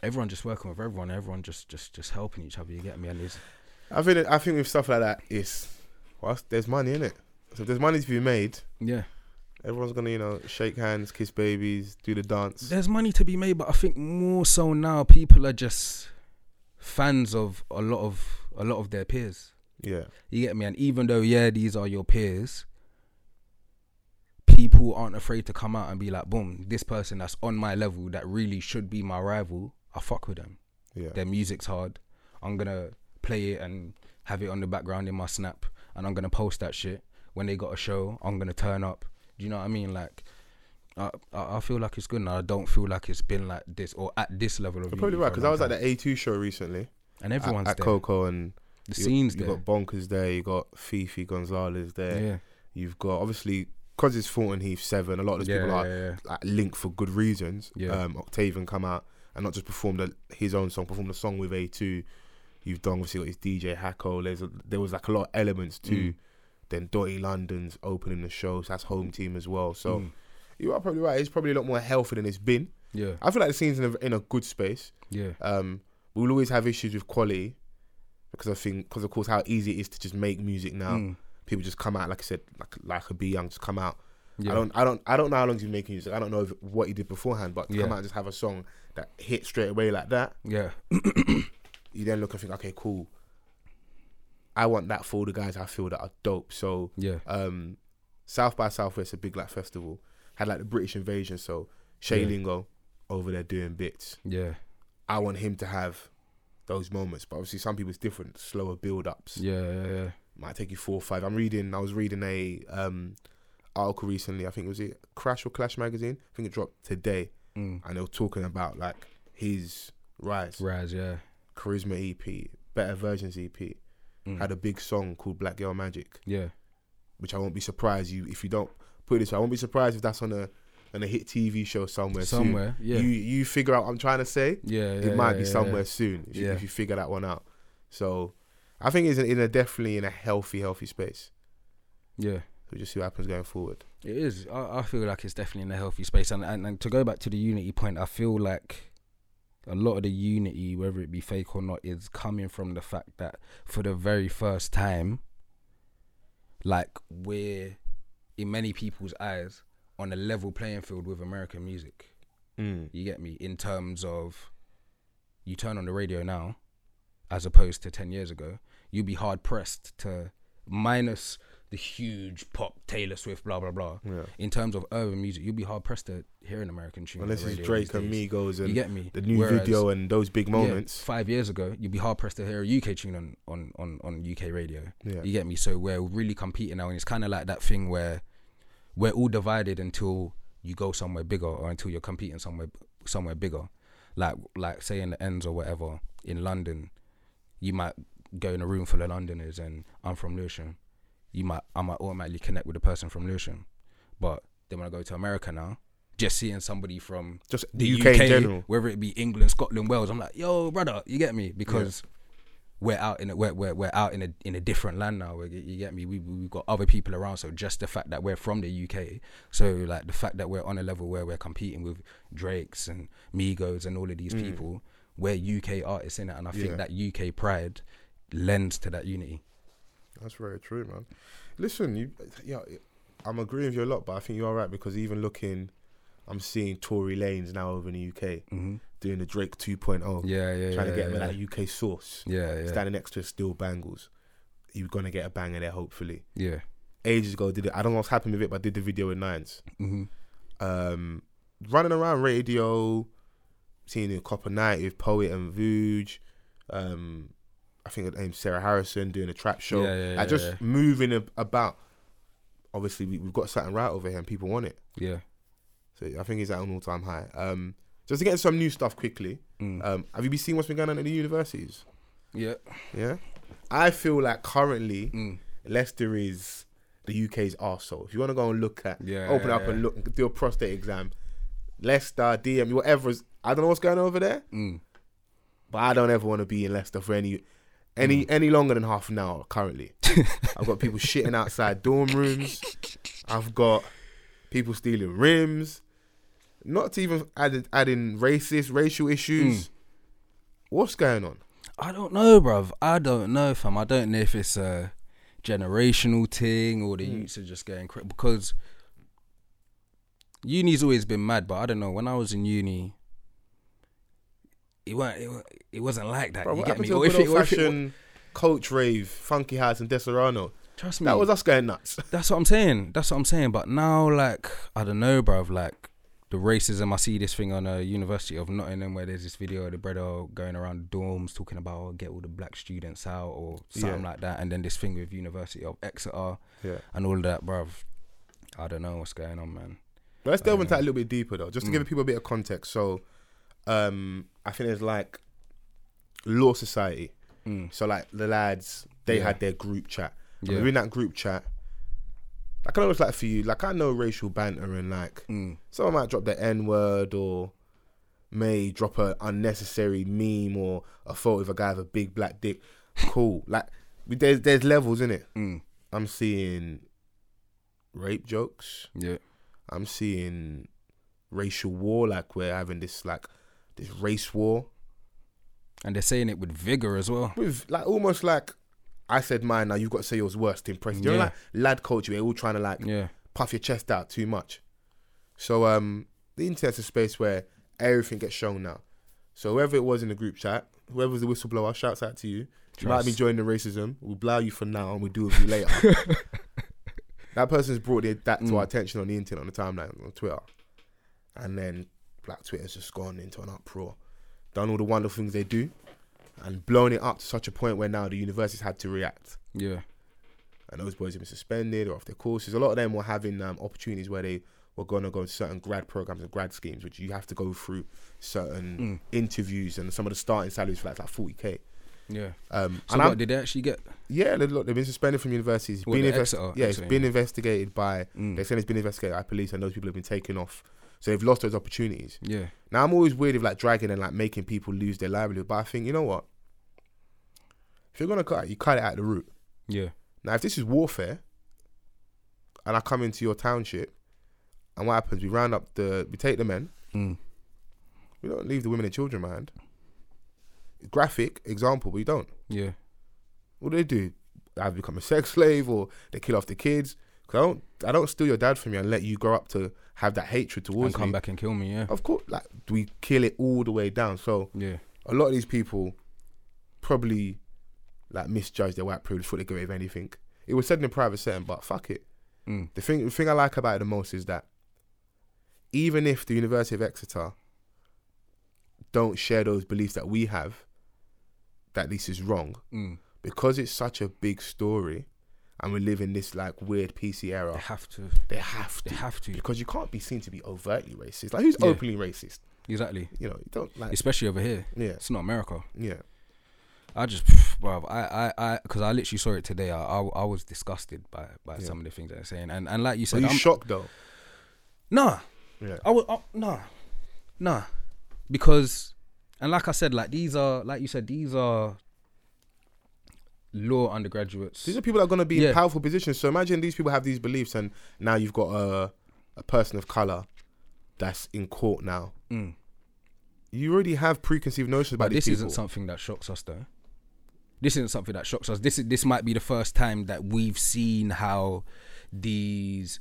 everyone just working with everyone, everyone just just just helping each other. You get me? And it's
I think I think with stuff like that, it's well, there's money in it. So if there's money to be made,
yeah.
everyone's gonna you know shake hands, kiss babies, do the dance.
There's money to be made, but I think more so now people are just fans of a lot of a lot of their peers.
Yeah,
You get me? And even though yeah, these are your peers, people aren't afraid to come out and be like, boom, this person that's on my level that really should be my rival, I fuck with them.
yeah,
Their music's hard. I'm gonna play it and have it on the background in my snap, and I'm gonna post that shit. When they got a show, I'm gonna turn up. Do you know what I mean? Like, I I feel like it's good, and I don't feel like it's been like this or at this level of.
You're probably right because I was at the A2 show recently.
and everyone's
at,
there.
Coco and
the
you,
scenes
you
there.
got Bonkers there. You got Fifi Gonzalez there.
yeah,
You've got obviously because it's Thornton Heath Seven. A lot of those
yeah,
people are
yeah,
like, linked for good reasons.
Yeah.
Um, Octavian come out and not just performed a, his own song, performed a song with A2. You've done obviously got his DJ Hacko. There's a, there was like a lot of elements to.
Mm.
Then Dotty London's opening the show, so that's home team as well. So
Mm.
you are probably right. It's probably a lot more healthy than it's been.
yeah,
I feel like the scene's in a, in a good space.
yeah,
Um, we'll always have issues with quality because I think because of course how easy it is to just make music now.
Mm.
People just come out like I said, like like a B Young just come out.
yeah.
I don't I don't I don't know how long he's been making music. I don't know if, what he did beforehand, but to come out and just have a song that hit straight away like that.
yeah,
You then look and think, okay, cool. I want that for all the guys I feel that are dope. So
yeah,
um, South by Southwest, a big like festival, had like the British invasion. So Shay
Yeah.
Lingo over there doing bits.
yeah,
I want him to have those moments. But obviously, some people it's different, slower build ups.
yeah, yeah, yeah.
Might take you four or five. I'm reading. I was reading a um article recently. I think it was it Crash or Clash magazine. I think it dropped today,
Mm.
and they were talking about like his rise,
Raz, yeah.
Charisma EP, Better Versions EP.
Mm.
Had a big song called Black Girl Magic,
yeah,
which I won't be surprised you if you don't put this way. I won't be surprised if that's on a on a hit TV show somewhere. soon.
somewhere, yeah.
You you figure out what I'm trying to say.
yeah, yeah,
it might
yeah,
be
yeah,
somewhere soon if, you, if you figure that one out. So I think it's in, in a definitely in a healthy, healthy space.
Yeah,
So just see what happens going forward.
it is. I, I feel like it's definitely in a healthy space, and, and and to go back to the unity point, I feel like a lot of the unity, whether it be fake or not, is coming from the fact that for the very first time, like we're in many people's eyes on a level playing field with American music.
Mm.
You get me? In terms of you turn on the radio now, as opposed to 10 years ago, you'd be hard pressed to minus the huge pop, Taylor Swift, blah, blah, blah.
Yeah.
In terms of urban music, you'd be hard pressed to hear an American tune.
Unless it's Drake and. Migos
You
and
get me?
the new
Whereas,
video and those big
yeah,
moments.
five years ago, you'd be hard pressed to hear a UK tune on, on, on, on UK radio.
Yeah.
You get me? So we're really competing now, and it's kind of like that thing where we're all divided until you go somewhere bigger, or until you're competing somewhere somewhere bigger. Like like say in the ends or whatever in London, you might go in a room full of Londoners, and I'm from Lewisham. You might I might automatically connect with a person from Lewisham, but then when I go to America now. Just seeing somebody from
Just
the, UK,
UK in general.
whether it be England, Scotland, Wales, I'm like, yo, brother, you get me? Because we're out in a, we're, we're, we're out in a in a different land now. You you get me? We we've got other people around. So just the fact that we're from the UK, so like the fact that we're on a level where we're competing with Drakes and Migos and all of these mm. people, we're UK artists in it, and I
Yeah.
think that UK pride lends to that unity.
That's very true, man. Listen, you, yeah, I'm agreeing with you a lot, but I think you're right because even looking, I'm seeing Tory Lanez now over in the UK
Mm-hmm.
doing the Drake 2.0,
Yeah, yeah,
trying
yeah,
to get him
yeah.
that UK source.
yeah, yeah,
Standing next to Steel Banglez, you're gonna get a banger there, hopefully.
yeah.
Ages ago, did it? I don't know what's happened with it, but I did the video with Nines.
Mm-hmm.
um, running around radio, seeing a Copper Night with Poet and Vuj. Um, I think her name's Sarah Harrison doing a trap show.
Yeah, yeah,
like just
yeah.
moving ab- about. Obviously, we, we've got something right over here, and people want it.
Yeah.
So I think he's at an all-time high. Um, just to get some new stuff quickly.
Mm.
Um, have you been seeing what's been going on at the universities?
yeah.
Yeah, I feel like currently
Mm.
Leicester is the UK's arsehole. If you want to go and look at,
Yeah,
open up and look, do a prostate exam, Leicester, DM, whatever. I don't know what's going on over there,
Mm.
but I don't ever want to be in Leicester for any any mm. any longer than half an hour currently. I've got people shitting outside dorm rooms. I've got people stealing rims. Not to even add adding racist racial issues. Mm. What's going on?
I don't know, bruv. I don't know, fam. I don't know if it's a generational thing or the mm. youths are just getting cra- because uni's always been mad. But I don't know. When I was in uni, it weren't. It, it wasn't like that.
Bro,
you
what
get me?
to
Or if it, or if it,
coach rave, funky house, and Deserano?
trust me,
That was us going nuts.
That's what I'm saying. That's what I'm saying. But now, like, I don't know, bruv. Like, the racism. I see this thing on a University of Nottingham where there's this video of the brother going around dorms talking about oh, get all the black students out or something
Yeah.
like that. And then this thing with University of Exeter
Yeah.
and all that, bruv. I don't know what's going on, man.
Let's delve
Uh,
into that a little bit deeper though, just to
mm.
give people a bit of context. So, um, I think there's like law society.
Mm.
So like the lads, they
Yeah.
had their group chat.
Yeah.
within that group chat, like I know it's like for you, like I know racial banter and like
Mm.
someone might drop the N word or may drop a unnecessary meme or a photo of a guy with a big black dick. Cool. like there's there's levels in it.
Mm.
I'm seeing rape jokes.
Yeah.
I'm seeing racial war, like we're having this like this race war
And they're saying it with vigor as well.
with like almost like I said mine. Now you've got to say yours worst to impress. You know,
Yeah.
like lad culture, we're all trying to like
Yeah.
puff your chest out too much. So um, the internet's a space where everything gets shown now. So whoever it was in the group chat, whoever's the whistleblower, shouts out to you. You might be joining the racism. We'll blow you for now, and we'll deal with you later. that person's brought it, that to
Mm.
our attention on the internet, on the timeline, on Twitter, and then Black Twitter's just gone into an uproar, done all the wonderful things they do, and blown it up to such a point where now the universities had to react
Yeah.
and those boys have been suspended or off their courses. A lot of them were having um, opportunities where they were going to go to certain grad programs and grad schemes, which you have to go through certain
Mm.
interviews, and some of the starting salaries for that like forty k.
Yeah.
Um,
So
and
what did they actually get?
yeah, they, look, they've been suspended from universities.
What,
been
the
invest-
Exeter-
yeah, it's
Exeter,
been investigated by.
Mm.
They're saying it's been investigated by police, and those people have been taken off. So they've lost those opportunities.
Yeah.
Now I'm always weird of like dragging and like making people lose their livelihood, but I think you know what? If you're gonna cut it, you cut it at the root.
Yeah.
Now, if this is warfare, and I come into your township, and what happens? We round up the, we take the men.
Mm.
We don't leave the women and children behind. Graphic example, but we don't.
Yeah.
What do they do? Either become a sex slave or they kill off the kids. Cause I don't, I don't steal your dad from you and let you grow up to have that hatred towards me And
come
me.
back and kill me. Yeah.
Of course, like we kill it all the way down. So
Yeah.
a lot of these people probably like misjudge their white privilege before they with anything. It was said in a private setting, but fuck it.
Mm.
The thing, the thing I like about it the most is that even if the University of Exeter don't share those beliefs that we have, that this is wrong,
Mm.
because it's such a big story, and we live in this like weird PC era.
They have to.
they have to.
They have to.
because you can't be seen to be overtly racist. Like who's
Yeah.
openly racist?
Exactly.
You know, you don't like.
Especially over here.
Yeah,
It's not America.
yeah.
I just, bro, I, I, I, because I literally saw it today. I, I, I was disgusted by, by
Yeah.
some of the things they're saying, and, and like you
Are
said,
you
I'm,
shocked though?
nah,
Yeah.
I uh, nah, nah, because, and like I said, like these are, like you said, these are law undergraduates.
These are people that are going to be
Yeah.
in powerful positions. So imagine these people have these beliefs, and now you've got a a person of color that's in court now.
Mm.
You already have preconceived notions about
But
these
this
people.
isn't something that shocks us, though. This isn't something that shocks us. This is this might be the first time that we've seen how these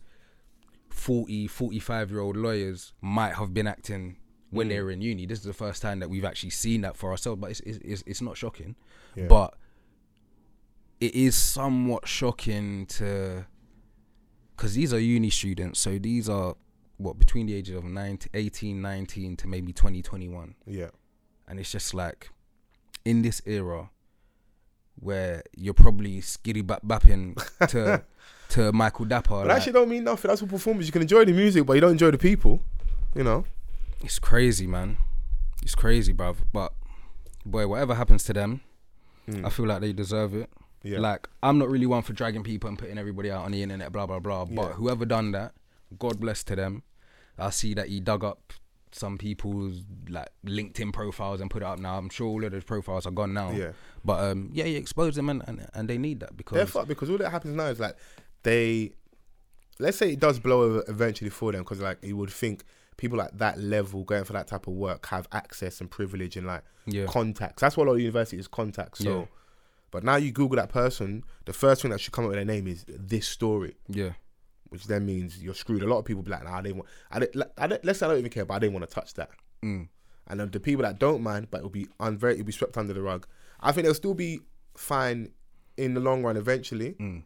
40, 45 year old lawyers might have been acting when
Mm.
they were in uni. This is the first time that we've actually seen that for ourselves. But it's it's, it's, it's not shocking.
Yeah.
But it is somewhat shocking to because these are uni students. So these are what between the ages of 19, 18, 19 to maybe 20, 21
yeah,
and it's just like in this era where you're probably skiddy bap bapping to to Michael Dapaah.
but that
like,
actually don't mean nothing. That's what performance. You can enjoy the music, but you don't enjoy the people. You know.
it's crazy, man. It's crazy, bruv. But boy, whatever happens to them,
Mm.
I feel like they deserve it.
Yeah.
Like I'm not really one for dragging people and putting everybody out on the internet, blah blah blah. But
Yeah.
whoever done that, God bless to them. I see that he dug up some people's like LinkedIn profiles and put it up now. I'm sure all of those profiles are gone now.
Yeah.
But um, yeah, you expose them and, and, and they need that because They're
fucked because all that happens now is like they, let's say it does blow over eventually for them because like you would think people at that level going for that type of work have access and privilege and like
yeah,
contacts. That's what a lot of universities contacts. So,
Yeah.
But now you Google that person, the first thing that should come up with their name is this story,
yeah,
which then means you're screwed. A lot of people be like, nah, I didn't want. I didn't, I didn't, let's say I don't even care, but I didn't want to touch that.
mm,
And then the people that don't mind, but it'll be unver- it'll be swept under the rug. I think they'll still be fine in the long run eventually,
mm,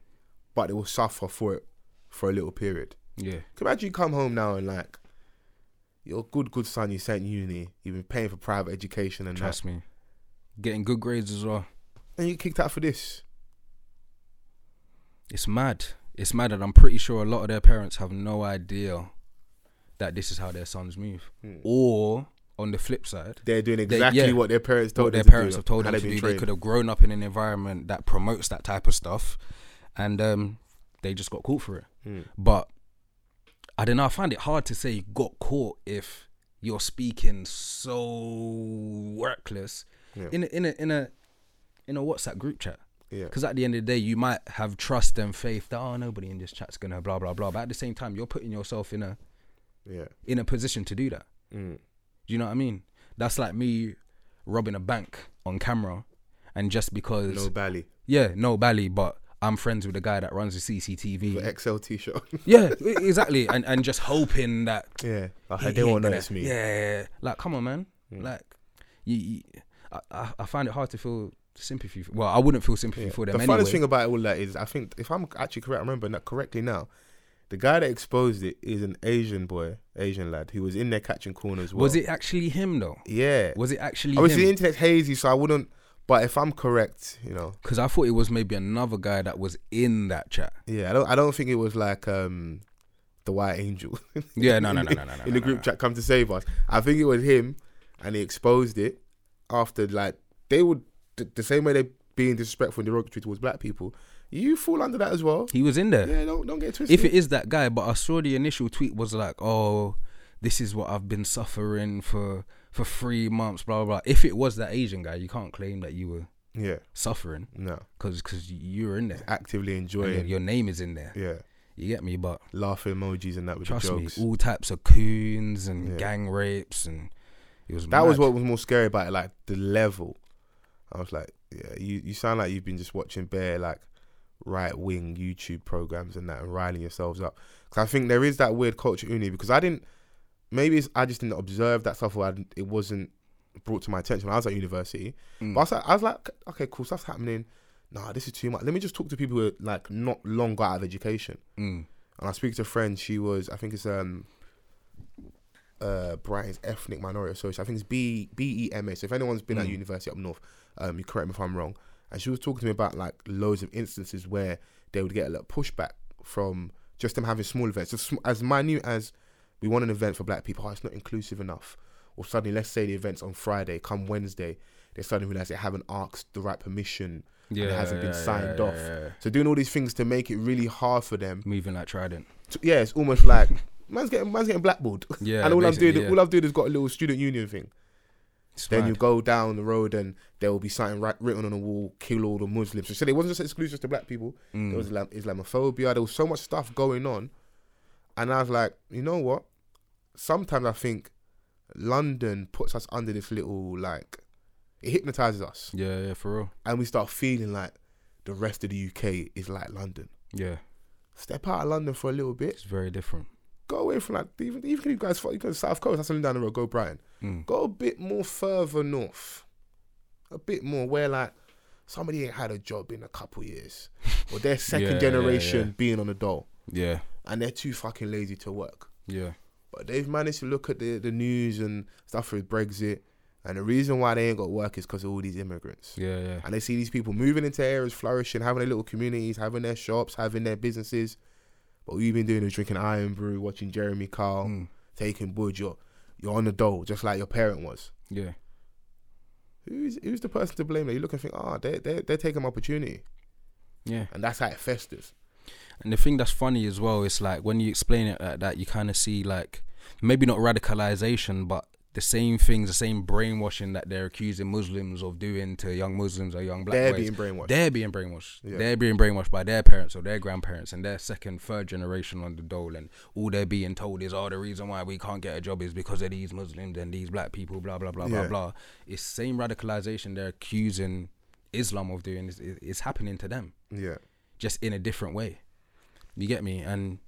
but they will suffer for it for a little period.
yeah,
Can imagine you come home now and like your good good son you sent uni, you've been paying for private education and that,
trust me, getting good grades as well.
And you get kicked out for this.
It's mad. It's mad, and I'm pretty sure a lot of their parents have no idea that this is how their sons move.
Hmm.
Or on the flip side,
They're doing
They-
exactly
yeah.
what their parents told
what their
them to
parents
do,
have told them to do.
been
They could have grown up in an environment that promotes that type of stuff, and um, they just got caught for it.
Hmm.
But I don't know. I find it hard to say you got caught if you're speaking so reckless
Yeah.
in a, in a in a in a WhatsApp group chat.
Yeah.
Because at the end of the day, you might have trust and faith that oh nobody in this chat's gonna blah blah blah. But at the same time, you're putting yourself in a
Yeah.
in a position to do that.
Mm.
Do you know what I mean? That's like me robbing a bank on camera, and just because
No bally.
yeah, no bally, but I'm friends with the guy that runs the CCTV.
The XL t-shirt.
yeah, exactly, and and just hoping that
yeah. Like,
he-
they won't notice me.
Yeah, like come on, man.
Mm.
Like, you, you I, I, I find it hard to feel sympathy. For, well, I wouldn't feel sympathy
Yeah.
for them
The
anyway.
funniest thing about all that is, I think, if I'm actually correct, I remember that correctly now, the guy that exposed it is an Asian boy, Asian lad, who was in there catching corners. Well.
was it actually him though?
Yeah.
Was it actually
Obviously, the
him?
internet's hazy, so I wouldn't. But if I'm correct, you know,
Because I thought it was maybe another guy that was in that chat.
yeah, I don't. I don't think it was like um, the White Angel.
Yeah, no, no, no, no, no, no.
in the group chat, come to save us. I think it was him, and he exposed it after like they would the, the same way they being disrespectful and derogatory towards black people. You fall under that as well.
He was in there.
Yeah, don't don't get twisted.
If it is that guy, but I saw the initial tweet was like, "Oh, this is what I've been suffering for for three months." Blah blah. blah. If it was that Asian guy, you can't claim that you were
yeah,
suffering
no,
because because you were in there.
actively enjoying.
your name is in there.
Yeah,
You get me? But
laughing emojis and that with
trust me,
jokes.
all types of coons and
Yeah.
gang rapes and it was
that was what was more scary about it, like the level. I was like, yeah, you you sound like you've been just watching bare like right wing YouTube programs and that and riling yourselves up. Because I think there is that weird culture uni because I didn't. Maybe it's, I just didn't observe that stuff, or I it wasn't brought to my attention when I was at university.
Mm.
But I was, like, I was like, okay, cool, stuff's happening. Nah, this is too much. Let me just talk to people who are like not long got out of education.
Mm.
And I speak to a friend. She was, I think it's um, uh, Brighton's Ethnic Minority Association. I think it's B B E M A. So if anyone's been at
Mm.
university up north, um, you correct me if I'm wrong. And she was talking to me about like loads of instances where they would get a lot pushback from just them having small events, as, as minute as we want an event for black people. Oh, it's not inclusive enough. Or suddenly, let's say the event's on Friday. Come Wednesday, they suddenly realize they haven't asked the right permission.
Yeah,
it hasn't been signed
yeah,
off.
yeah, yeah.
So doing all these things to make it really hard for them.
Moving like Trident.
To, yeah, it's almost like man's getting man's getting blackballed.
Yeah,
and all I'm doing,
yeah.
all I've doing is got a little student union thing.
It's
Then you go down the road and there will be something right, written on the wall: "Kill all the Muslims." So it wasn't just exclusive to black people.
Mm.
There was Islam- Islamophobia. There was so much stuff going on, and I was like, you know what? Sometimes I think London puts us under this little like it hypnotizes us,
Yeah, yeah, for real.
and we start feeling like the rest of the UK is like London.
Yeah,
Step out of London for a little bit.
it's very different.
Go away from like even even you guys you go to South Coast. That's only down the road. Go Brighton.
Mm.
Go a bit more further north. A bit more where like somebody ain't had a job in a couple years, or they're second
Yeah, yeah,
generation
yeah.
being on the dole,
Yeah,
and they're too fucking lazy to work.
yeah,
But they've managed to look at the, the news and stuff with Brexit, and the reason why they ain't got work is because of all these immigrants.
yeah, yeah.
And they see these people moving into areas, flourishing, having their little communities, having their shops, having their businesses. But what you've been doing is drinking Irn-Bru, watching Jeremy Kyle,
Mm.
taking Bud. You're, you're on the dole, just like your parent was.
Yeah,
Who's who's the person to blame? That you look and think, ah, they they they're taking opportunity,
yeah.
and that's how it festers.
And the thing that's funny as well is like when you explain it like that, you kind of see like maybe not radicalization, but the same things, the same brainwashing that they're accusing Muslims of doing to young Muslims or young black
They're
boys.
being brainwashed.
They're being brainwashed.
Yeah.
They're being brainwashed by their parents or their grandparents and their second, third generation on the dole. And all they're being told is, oh, the reason why we can't get a job is because of these Muslims and these black people, blah, blah, blah,
Yeah.
blah, blah. It's same radicalization they're accusing Islam of doing. It's, it's happening to them
yeah.
just in a different way. You get me? And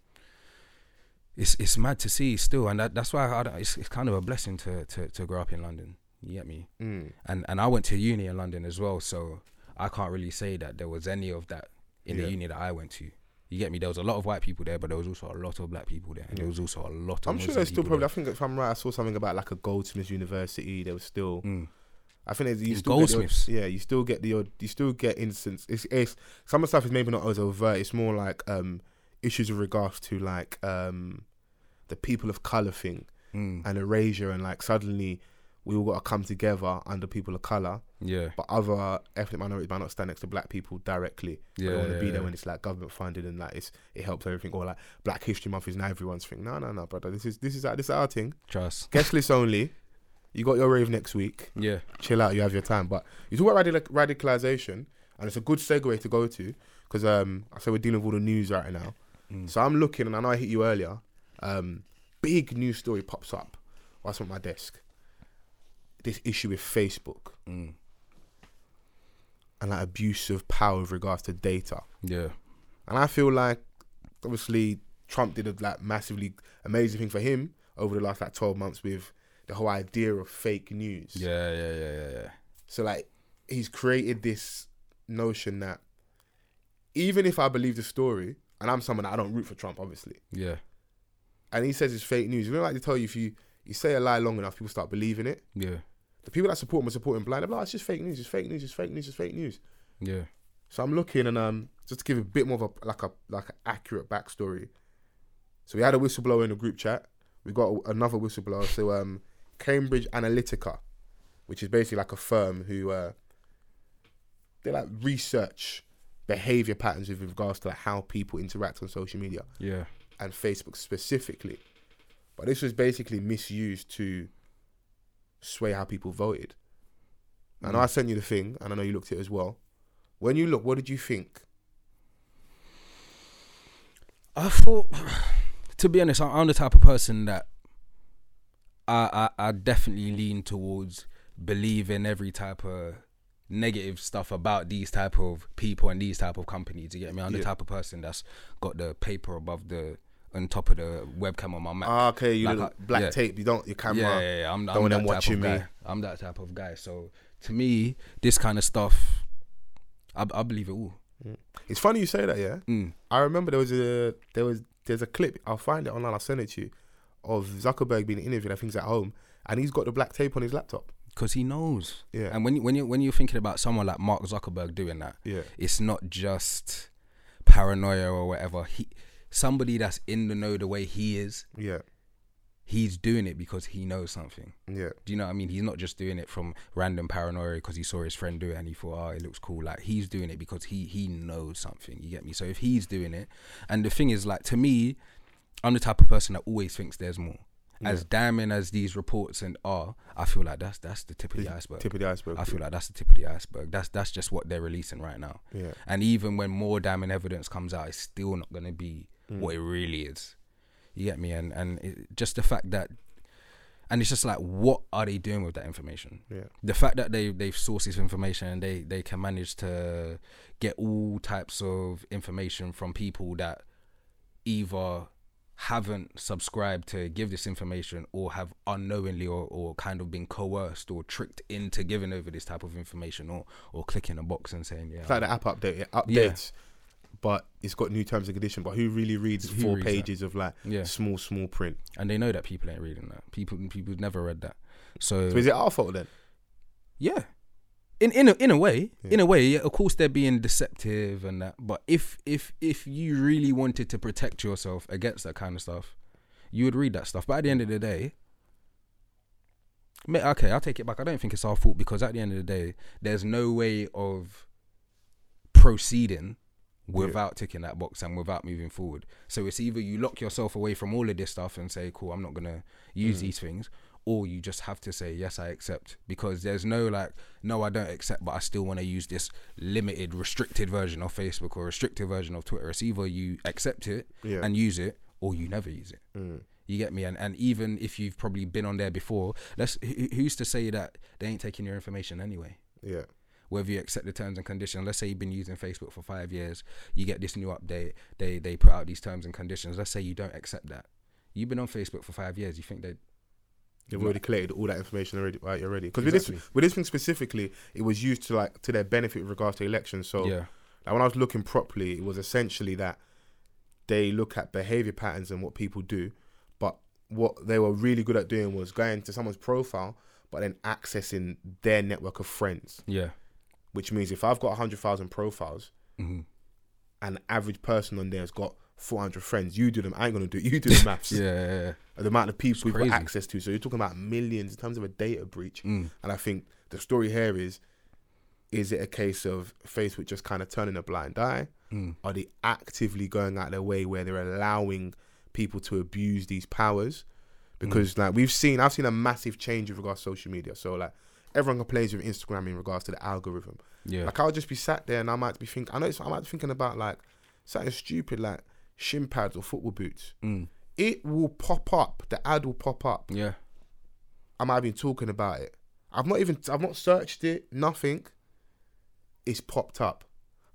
it's it's mad to see still, and that, that's why I it's, it's kind of a blessing to, to to grow up in London. You get me?
Mm.
And and I went to uni in London as well, so I can't really say that there was any of that in
Yeah.
the uni that I went to. You get me? There was a lot of white people there, but there was also a lot of black people there, and there was also a lot of.
I'm sure there's still probably. I think if I'm right, I saw something about like a Goldsmiths University. There was still.
Mm.
I think you still get the
Goldsmiths?
yeah, you still get the you still get instance. It's, it's some of the stuff is maybe not as overt. It's more like um issues with regards to like um the people of color thing
Mm.
and erasure and like suddenly we all got to come together under people of color,
Yeah,
but other ethnic minorities might not stand next to black people directly.
Yeah,
they want to
yeah,
be there
yeah.
when it's like government funded and like it's it helps everything. Or like Black History Month is now everyone's thing. No, no, no, brother. This is this is this is our thing.
Trust.
Guest list only. You got your rave next week
Yeah,
chill out, you have your time. But you talk about radical- radicalization, and it's a good segue to go to because um, I say we're dealing with all the news right now.
Mm.
So I'm looking, and I know I hit you earlier. Um, big news story pops up whilst I'm at my desk. This issue with Facebook
Mm.
and like abuse of power with regards to data,
yeah,
and I feel like obviously Trump did a like massively amazing thing for him over the last like 12 months with the whole idea of fake news.
yeah, yeah, yeah, yeah, yeah.
So like he's created this notion that even if I believe the story, and I'm someone that I don't root for Trump, obviously,
Yeah,
and he says it's fake news, you know, like they tell you if you you say a lie long enough, people start believing it.
yeah,
The people that support him are supporting blind. They're like, oh, it's just fake news. It's fake news. It's fake news. It's fake news.
yeah.
So I'm looking and um just to give a bit more of a like a like an accurate backstory. So we had a whistleblower in the group chat. We got a, another whistleblower. So um Cambridge Analytica, which is basically like a firm who uh they like research behavior patterns with regards to like how people interact on social media
Yeah.
and Facebook specifically. But this was basically misused to sway how people voted. I know mm. I sent you the thing, and I know you looked at it as well. When you look, what did you think?
I thought, to be honest, I'm the type of person that I, I I definitely lean towards believing every type of negative stuff about these type of people and these type of companies. You get me? I'm the type of person that's got the paper above the on top of the webcam on my Mac.
Ah, okay, you
Like,
black
yeah.
tape. You don't your camera.
Yeah, yeah, yeah. I'm,
Don't
I'm that
watching
of guy.
me.
I'm that type of guy. So to me, this kind of stuff, I, I believe it all.
It's funny you say that. Yeah,
Mm.
I remember there was a there was there's a clip. I'll find it online. I'll send it to you of Zuckerberg being interviewed. I think he's at home, and he's got the black tape on his laptop.
Because he knows.
Yeah.
And when you, when you when you're thinking about someone like Mark Zuckerberg doing that,
Yeah,
it's not just paranoia or whatever. He somebody that's in the know the way he is,
yeah,
he's doing it because he knows something.
yeah,
Do you know what I mean? He's not just doing it from random paranoia because he saw his friend do it and he thought, oh, it looks cool. Like he's doing it because he he knows something. You get me? So if he's doing it, and the thing is, like to me, I'm the type of person that always thinks there's more. As damning as these reports and are, I feel like that's that's the tip of the iceberg.
tip of the iceberg.
I feel like that's the tip of the iceberg. That's that's just what they're releasing right now.
Yeah.
And even when more damning evidence comes out, it's still not going to be
Mm.
what it really is. You get me? And and it, just the fact that, and it's just like, what are they doing with that information?
Yeah.
The fact that they they've sourced this information and they they can manage to get all types of information from people that either haven't subscribed to give this information or have unknowingly or, or kind of been coerced or tricked into giving over this type of information or or clicking a box and saying yeah
It's like the app update. It
Yeah.
updates, but it's got new terms and conditions. But who really reads
Who
four
reads that?
pages of like
Yeah.
small, small print?
and they know that people ain't reading that. People people never read that. So,
So is it our fault then?
yeah, in in a, in a way,
Yeah.
in a way, yeah, of course they're being deceptive and that. But if if if you really wanted to protect yourself against that kind of stuff, you would read that stuff. But at the end of the day. Okay, I'll take it back. I don't think it's our fault because at the end of the day, there's no way of proceeding without ticking that box and without moving forward. So it's either you lock yourself away from all of this stuff and say, "Cool, I'm not gonna use
Mm.
these things," or you just have to say, "Yes, I accept," because there's no like, "No, I don't accept," but I still want to use this limited, restricted version of Facebook or restricted version of Twitter. It's either you accept it
Yeah.
and use it, or you never use it.
Mm.
You get me? And and even if you've probably been on there before, let's who- who's to say that they ain't taking your information anyway?
Yeah.
Whether you accept the terms and conditions, let's say you've been using Facebook for five years, you get this new update, they they put out these terms and conditions. Let's say you don't accept that. You've been on Facebook for five years. You think that
They've already collected all that information already, right? Already, because with this with this thing specifically, it was used to like to their benefit with regards to elections. So,
yeah,
like when I was looking properly, it was essentially that they look at behavior patterns and what people do, but what they were really good at doing was going to someone's profile, but then accessing their network of friends.
yeah,
Which means if I've got hundred thousand profiles,
hmm
and the average person on there has got four hundred friends, you do them. I ain't gonna do. it. You do the maths.
yeah, yeah, yeah.
The amount of people we've got access to. So you're talking about millions in terms of a data breach.
Mm.
And I think the story here is is it a case of Facebook just kind of turning a blind eye?
Mm.
Are they actively going out their way where they're allowing people to abuse these powers? Because like we've seen I've seen a massive change with regards to social media. So like everyone complains with Instagram in regards to the algorithm.
yeah,
Like I'll just be sat there and I might be thinking I know it's, I might be thinking about like something stupid like shin pads or football boots.
mm.
It will pop up. The ad will pop up.
yeah,
I might have been talking about it. I've not even I've not searched it. Nothing. It's popped up.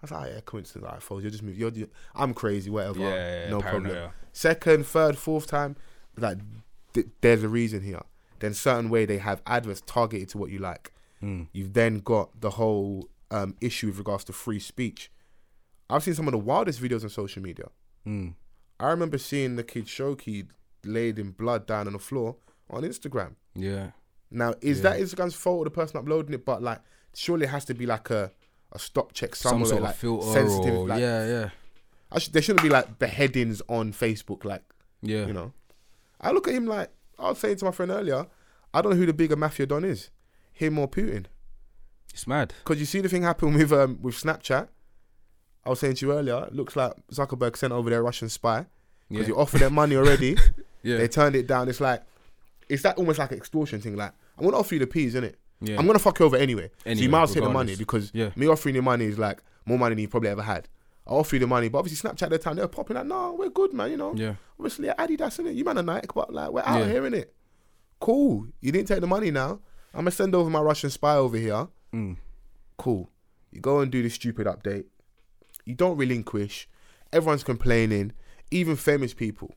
I was like, oh, yeah, coincidence. I thought you're just moving. You're, you I'm crazy. Whatever.
yeah, yeah,
no problem. Second, third, fourth time, like th- there's a reason here. Then certain way they have adverts targeted to what you like.
Mm.
You've then got the whole um, issue with regards to free speech. I've seen some of the wildest videos on social media.
Mm.
I remember seeing the kid Shoki laid in blood down on the floor on Instagram.
Yeah,
Now, is
Yeah.
that Instagram's fault or the person uploading it? But like, surely it has to be like a, a stop check
some
somewhere,
sort
like
of filter
sensitive.
or
like,
yeah, yeah,
I should, there shouldn't be like beheadings on Facebook. Like,
yeah.
you know, I look at him like I was saying to my friend earlier. I don't know who the bigger mafia don is, him or Putin.
It's mad.
Because you see the thing happen with um with Snapchat. I was saying to you earlier. Looks like Zuckerberg sent over their Russian spy because
Yeah,
you offered them money already.
yeah,
They turned it down. It's like, it's that almost like an extortion thing. Like, I'm gonna offer you the peas, innit?
yeah.
I'm gonna fuck you over anyway. so you might as well take the money because
Yeah.
me offering you money is like more money than you probably ever had. I offer you the money, but obviously Snapchat at the time they were popping like, no, we're good, man. You know,
yeah,
obviously Adidas innit? You man are Nike, but like we're out
Yeah.
here innit? Cool. You didn't take the money now. I'm gonna send over my Russian spy over here.
mm.
Cool. You go and do this stupid update. You don't relinquish. Everyone's complaining. Even famous people.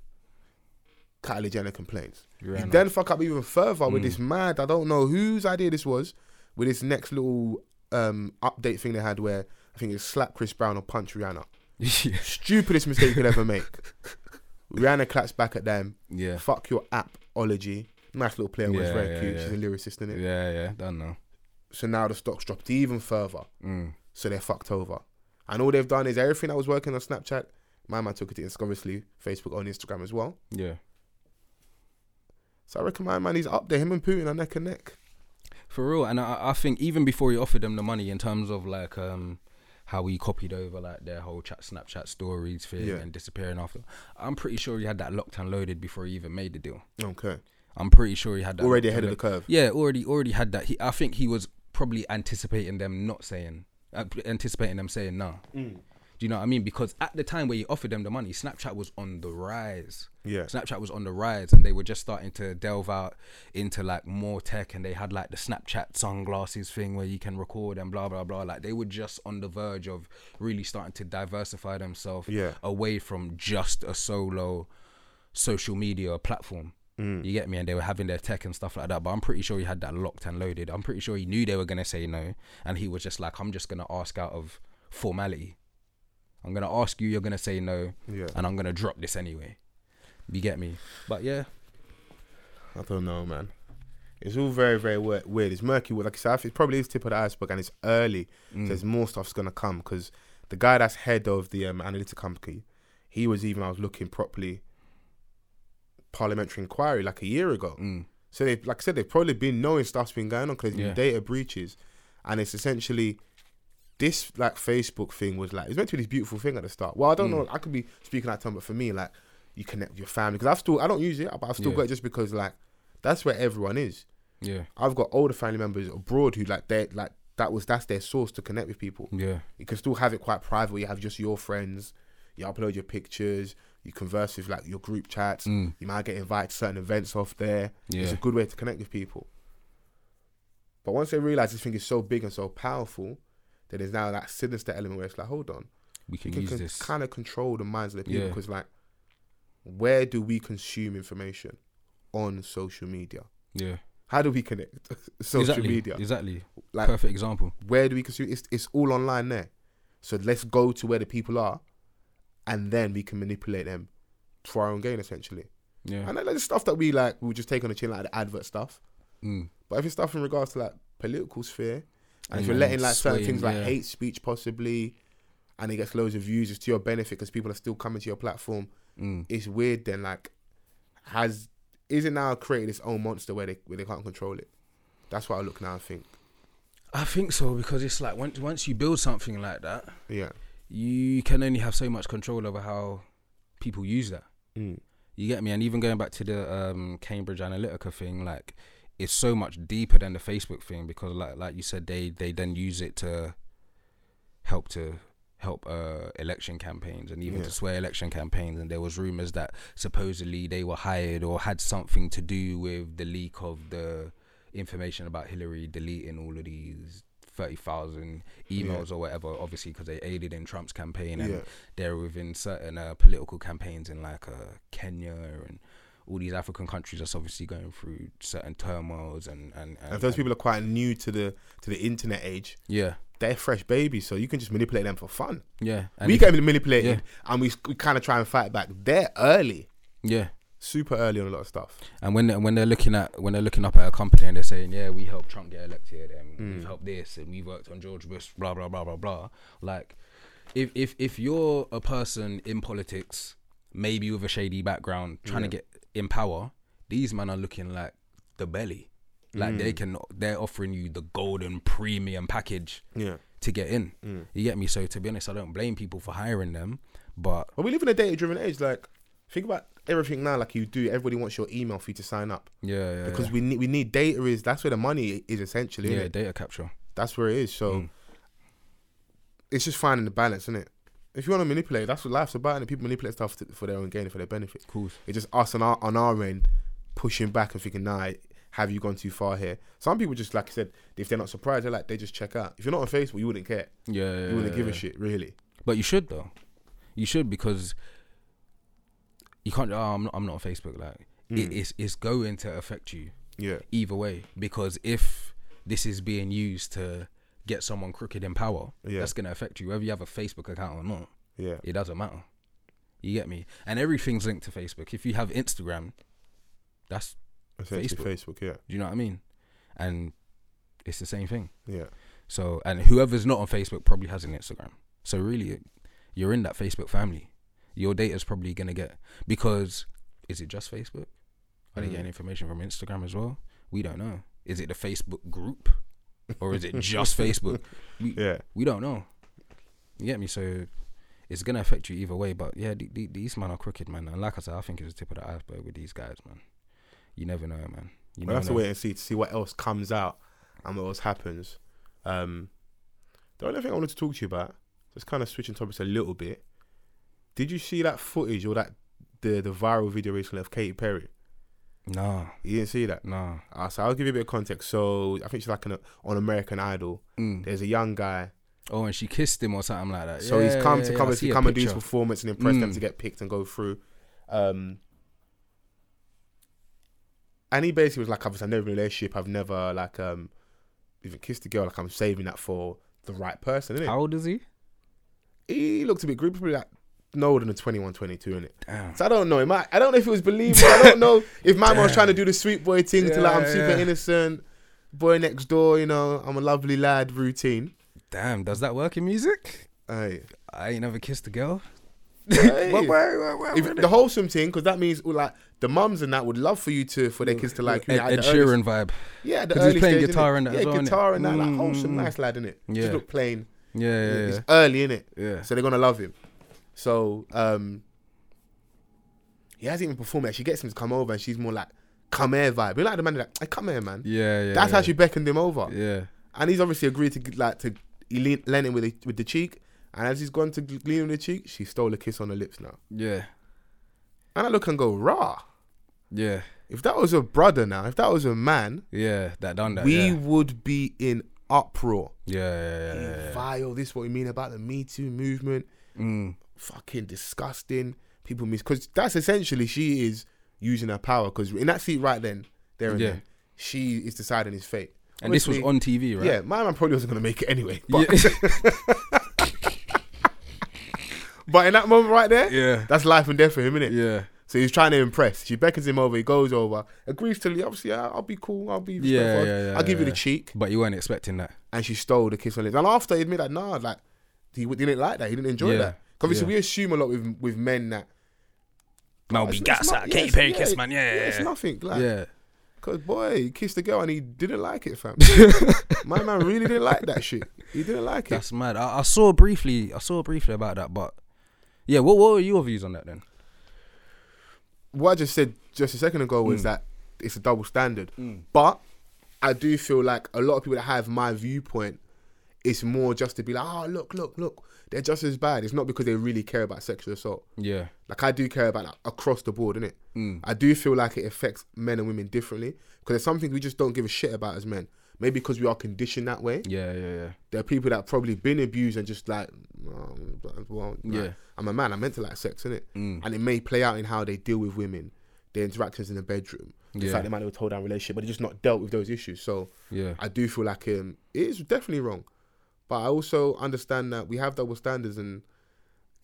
Kylie Jenner complains. You
Rihanna.
then fuck up even further with
Mm.
this mad. I don't know whose idea this was. With this next little um, update thing they had, where I think it's slap Chris Brown or punch Rihanna.
yeah,
Stupidest mistake you could ever make. Rihanna claps back at them.
yeah,
Fuck your appology. Nice little player. was
Yeah,
very
yeah,
cute.
yeah.
She's a lyricist in it.
yeah, yeah. Don't know.
So now the stock's dropped even further.
Mm.
So they're fucked over. And all they've done is everything that was working on Snapchat, my man took it to obviously Facebook on Instagram as well.
Yeah.
So I reckon my man he's up there. Him and Putin are neck and neck.
For real, and I, I think even before he offered them the money, in terms of like um how he copied over like their whole chat Snapchat stories thing
Yeah.
and disappearing after, I'm pretty sure he had that locked and loaded before he even made the deal.
Okay.
I'm pretty sure he had that
Already ahead of the curve.
Yeah, already already had that. He, I think he was probably anticipating them not saying, anticipating them saying no. Mm. Do you know what I mean? Because at the time where he offered them the money, Snapchat was on the rise.
Yeah.
Snapchat was on the rise, and they were just starting to delve out into like more tech, and they had like the Snapchat sunglasses thing where you can record and blah blah blah. Like they were just on the verge of really starting to diversify themselves
Yeah.
away from just a solo social media platform.
Mm.
You get me? And they were having their tech and stuff like that. But I'm pretty sure he had that locked and loaded. I'm pretty sure he knew they were gonna say no, and he was just like, "I'm just gonna ask out of formality. I'm gonna ask you. You're gonna say no,
Yeah.
and I'm gonna drop this anyway." You get me? But yeah,
I don't know, man. It's all very, very weird. It's murky. Like I said, it probably is tip of the iceberg, and it's early.
Mm.
So there's more stuff's gonna come because the guy that's head of the um, analytic company, he was even I was looking properly. Parliamentary inquiry like a year ago.
Mm.
So they, like I said, they've probably been knowing stuff's been going on because there's
Yeah.
been data breaches, and it's essentially this like Facebook thing was like it's meant to be this beautiful thing at the start. Well, I don't
Mm.
know. I could be speaking out of time, but for me, like you connect with your family because I've still I don't use it, but I've still
Yeah.
got it just because like that's where everyone is.
Yeah.
I've got older family members abroad who like they like that was that's their source to connect with people.
Yeah.
You can still have it quite private. Where you have just your friends. You upload your pictures. You converse with like your group chats.
Mm.
You might get invited to certain events off there. It's a good way to connect with people. But once they realize this thing is so big and so powerful, then there's now that sinister element where it's like, hold on,
We
we
can,
can,
use
con-
this.
kind of control the minds of the people
Yeah.
because, like, where do we consume information on social media?
Yeah.
How do we connect social
exactly.
media?
Exactly.
Like,
Perfect example.
where do we consume? It's it's all online there. So let's go to where the people are, and then we can manipulate them for our own gain, essentially.
Yeah.
And like the stuff that we like, we'll just take on the chin, like the advert stuff.
Mm.
But if it's stuff in regards to like political sphere, and if you're letting like certain things like
yeah.
hate speech possibly, and it gets loads of views, it's to your benefit because people are still coming to your platform.
Mm.
It's weird. Then like, has is it now created its own monster where they where they can't control it? That's what I look now. I think.
I think so because it's like once once you build something like that,
Yeah.
You can only have so much control over how people use that.
Mm.
You get me? And even going back to the um, Cambridge Analytica thing, like it's so much deeper than the Facebook thing because, like, like you said, they they then use it to help to help uh, election campaigns and even
Yeah.
to sway election campaigns. And there was rumors that supposedly they were hired or had something to do with the leak of the information about Hillary deleting all of these. 30,000 emails or whatever, obviously, because they aided in Trump's campaign and
Yeah.
they're within certain uh, political campaigns in like uh, Kenya and all these African countries that's obviously going through certain turmoils and and, and,
And if those people are quite new to the to the internet age,
yeah
they're fresh babies, so you can just manipulate them for fun.
yeah and
we get manipulated,
yeah.
and we we kind of try and fight back. They're early,
yeah
super early on a lot of stuff.
and when they, when they're looking at when they're looking up at a company and they're saying yeah we helped Trump get elected and
Mm.
we've helped this and we worked on George Bush blah blah blah blah blah like if if if you're a person in politics maybe with a shady background trying
Yeah.
to get in power these men are looking like the belly like they
Mm.
can they're offering you the golden premium package
Yeah.
to get in.
Mm.
You get me? So to be honest, I don't blame people for hiring them, but
But we live in a data-driven age. Like, think about everything now. Like you do, everybody wants your email for you to sign up
yeah, yeah,
because
yeah.
we need we need data. Is that's where the money is essentially.
yeah, data capture.
That's where it is. So
Mm.
it's just finding the balance, isn't it? If you want to manipulate, that's what life's about. And people manipulate stuff to, for their own gain, and for their benefit.
Of course.
It's just us on our on our end pushing back and thinking, nah, have you gone too far here? Some people just like I said, if they're not surprised, they're like they just check out. If you're not on Facebook, you wouldn't care.
Yeah, yeah
You wouldn't
yeah,
give a shit, really.
But you should though. You should because you can't. Oh, I'm not. I'm not on Facebook. Like it,
Mm.
it's it's going to affect you
Yeah,
either way because if this is being used to get someone crooked in power,
Yeah.
that's gonna affect you whether you have a Facebook account or not.
yeah,
It doesn't matter. You get me? And everything's linked to Facebook. If you have Instagram, that's
essentially Facebook. yeah,
do you know what I mean? And it's the same thing.
yeah,
So and whoever's not on Facebook probably has an Instagram. So really, you're in that Facebook family. Your data is probably gonna get because is it just Facebook? Are they
Mm.
getting information from Instagram as well? We don't know. Is it the Facebook group or is it just Facebook? We
yeah.
we don't know. You get me? So it's gonna affect you either way. But yeah, the, the, these men are crooked, man. And like I said, I think it's the tip of the iceberg with these guys, man. You never know, man. You
We'll have to
know.
wait and see to see what else comes out and what else happens. Um, the only thing I wanted to talk to you about, just kind of switching topics a little bit. Did you see that footage or that the the viral video recently of Katy Perry?
No,
You didn't see that.
No.
Uh, so I'll give you a bit of context. So I think she's like an, on American Idol.
Mm.
There's a young guy.
Oh, and she kissed him or something like that.
So
Yeah,
he's come
yeah,
to come, and
see
come and do his performance and impress them
Mm.
to get picked and go through. Um, and he basically was like, I've never been in a relationship. I've never like um even kissed a girl. Like I'm saving that for the right person?
How old is he?
He looked a bit creepy, probably like no older than 21, 22, innit?
Damn.
So I don't know. It might, I don't know if it was believable. I don't know if my man was trying to do the sweet boy thing to like I'm
Yeah,
super
yeah.
innocent, boy next door. You know, I'm a lovely lad routine.
Damn, does that work in music?
Hey.
I ain't never kissed a girl.
Hey. The wholesome thing, because that means like the mums and that would love for you to for their kids to like you
Ed, Ed Sheeran vibe.
Yeah, the
'Cause he's playing
stage,
guitar and that
yeah,
well,
guitar and that, like wholesome,
Mm.
nice lad, innit?
Yeah.
Just look plain.
Yeah, yeah,
It's early in it,
yeah.
so they're gonna love him. So um, he hasn't even performed yet. She gets him to come over, and she's more like come here vibe. You like the man like, hey, come here, man.
Yeah, yeah.
That's
yeah.
how she beckoned him over,
Yeah.
and he's obviously agreed to like to he lean, lean in with the, with the cheek. And as he's gone to lean on the cheek, she stole a kiss on the lips now.
Yeah.
And I look and go, rah.
Yeah.
If that was a brother now, if that was a man,
Yeah. That done that.
we
yeah.
would be in uproar.
Yeah, yeah, yeah, yeah.
Vile, this what we mean about the Me Too movement.
Mm.
Fucking disgusting. People miss because that's essentially she is using her power. Because in that seat right then, there and
Yeah.
then, she is deciding his fate.
And this was on TV, right?
Yeah, my man probably wasn't gonna make it anyway. But,
Yeah.
but in that moment right there,
yeah.
that's life and death for him, innit?
Yeah.
So he's trying to impress. She beckons him over. He goes over, agrees to. Leave. Obviously, yeah, I'll be cool. I'll be.
Yeah, yeah, yeah,
I'll give you the cheek.
But you weren't expecting that.
and she stole the kiss on lips. And after he admitted that, nah, like he didn't like that. He didn't enjoy
Yeah.
that. Obviously,
Yeah.
we assume a lot with with men that.
No, be gas out. Katy Perry kiss, man.
Yeah,
Yeah.
it's nothing. Like,
Yeah.
Cause boy, he kissed a girl and he didn't like it, fam. My man really didn't like that shit. He didn't like it.
That's mad. I, I saw briefly. I saw briefly about that, but yeah. What What were your views on that then?
What I just said just a second ago
Mm.
was that it's a double standard. But I do feel like a lot of people that have my viewpoint, it's more just to be like, oh, look, look, look, they're just as bad. It's not because they really care about sexual assault.
Yeah.
Like I do care about that across the board, innit?
Mm.
I do feel like it affects men and women differently because there's something we just don't give a shit about as men. Maybe because we are conditioned that way.
Yeah. Yeah. Yeah.
There are people that have probably been abused and just like, well, like,
Yeah.
I'm a man. I'm meant to like sex, innit?
Mm.
And it may play out in how they deal with women, their interactions in the bedroom, the
Yeah.
fact they might have a hold down relationship, but they just not dealt with those issues. So
Yeah.
I do feel like um, it is definitely wrong. But I also understand that we have double standards, and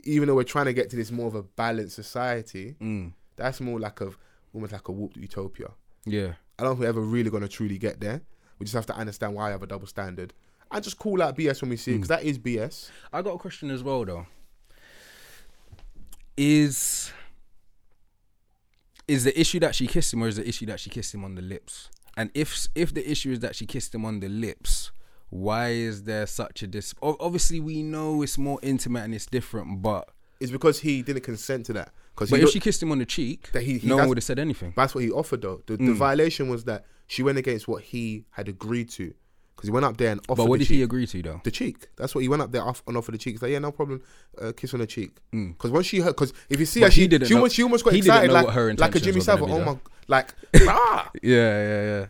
even though we're trying to get to this more of a balanced society,
Mm.
that's more like a almost like a warped utopia.
Yeah.
I don't think we're ever really going to truly get there. We just have to understand why I have a double standard and just call out BS when we see it because that is BS.
I got a question as well though. Is is the issue that she kissed him or is the issue that she kissed him on the lips? And if if the issue is that she kissed him on the lips, why is there such a dis? Obviously, we know it's more intimate and it's different, but
It's because he didn't consent to that. Because
but if she kissed him on the cheek,
That he- he
no one would have said anything.
that's what he offered though. The,
Mm.
violation was that she went against what he had agreed to. Because he went up there and offered
But what
the
did
cheek.
he agree to though?
the cheek. That's what he went up there off and offered the cheek. He's like, yeah, no problem. Uh, kiss on the cheek.
Mm.
Because once she heard, because if you see
But
her, she,
he didn't
she,
know-
almost, she almost got excited like, like a Jimmy Savile. Oh my, like, ah.
Yeah, yeah, yeah.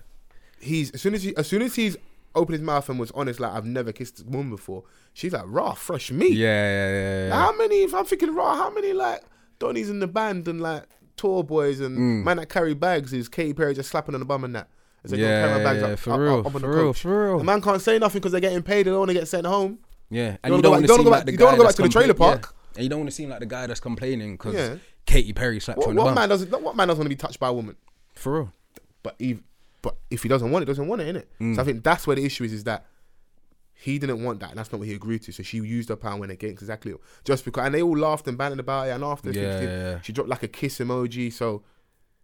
he's as soon as he as soon as he's opened his mouth and was honest, like I've never kissed a woman before. She's like raw, fresh meat.
Yeah, yeah, yeah, yeah.
How many? If I'm thinking raw, how many like Donnies in the band and like tour boys and
Mm.
man that carry bags is Katy Perry just slapping on the bum and that. As they
yeah,
carry bags
yeah,
up,
for
up-
real,
up on the
for real,
coach.
for real.
The man can't say nothing because they're getting paid. They don't want to get sent home.
Yeah, and you
don't
want to
you don't
seem
go
like
back-
the
you don't go back to the trailer park.
And you don't want to seem like the guy that's complaining because
Yeah.
Katy Perry slapped you on the
what
bum.
man doesn't? What man doesn't want to be touched by a woman?
For real.
But if but if he doesn't want it, doesn't want it, innit?
Mm.
So I think that's where the issue is, is that he didn't want that, and that's not what he agreed to. So she used her power when against exactly just because, and they all laughed and banded about it. And after
Yeah,
15,
yeah,
she dropped like a kiss emoji, so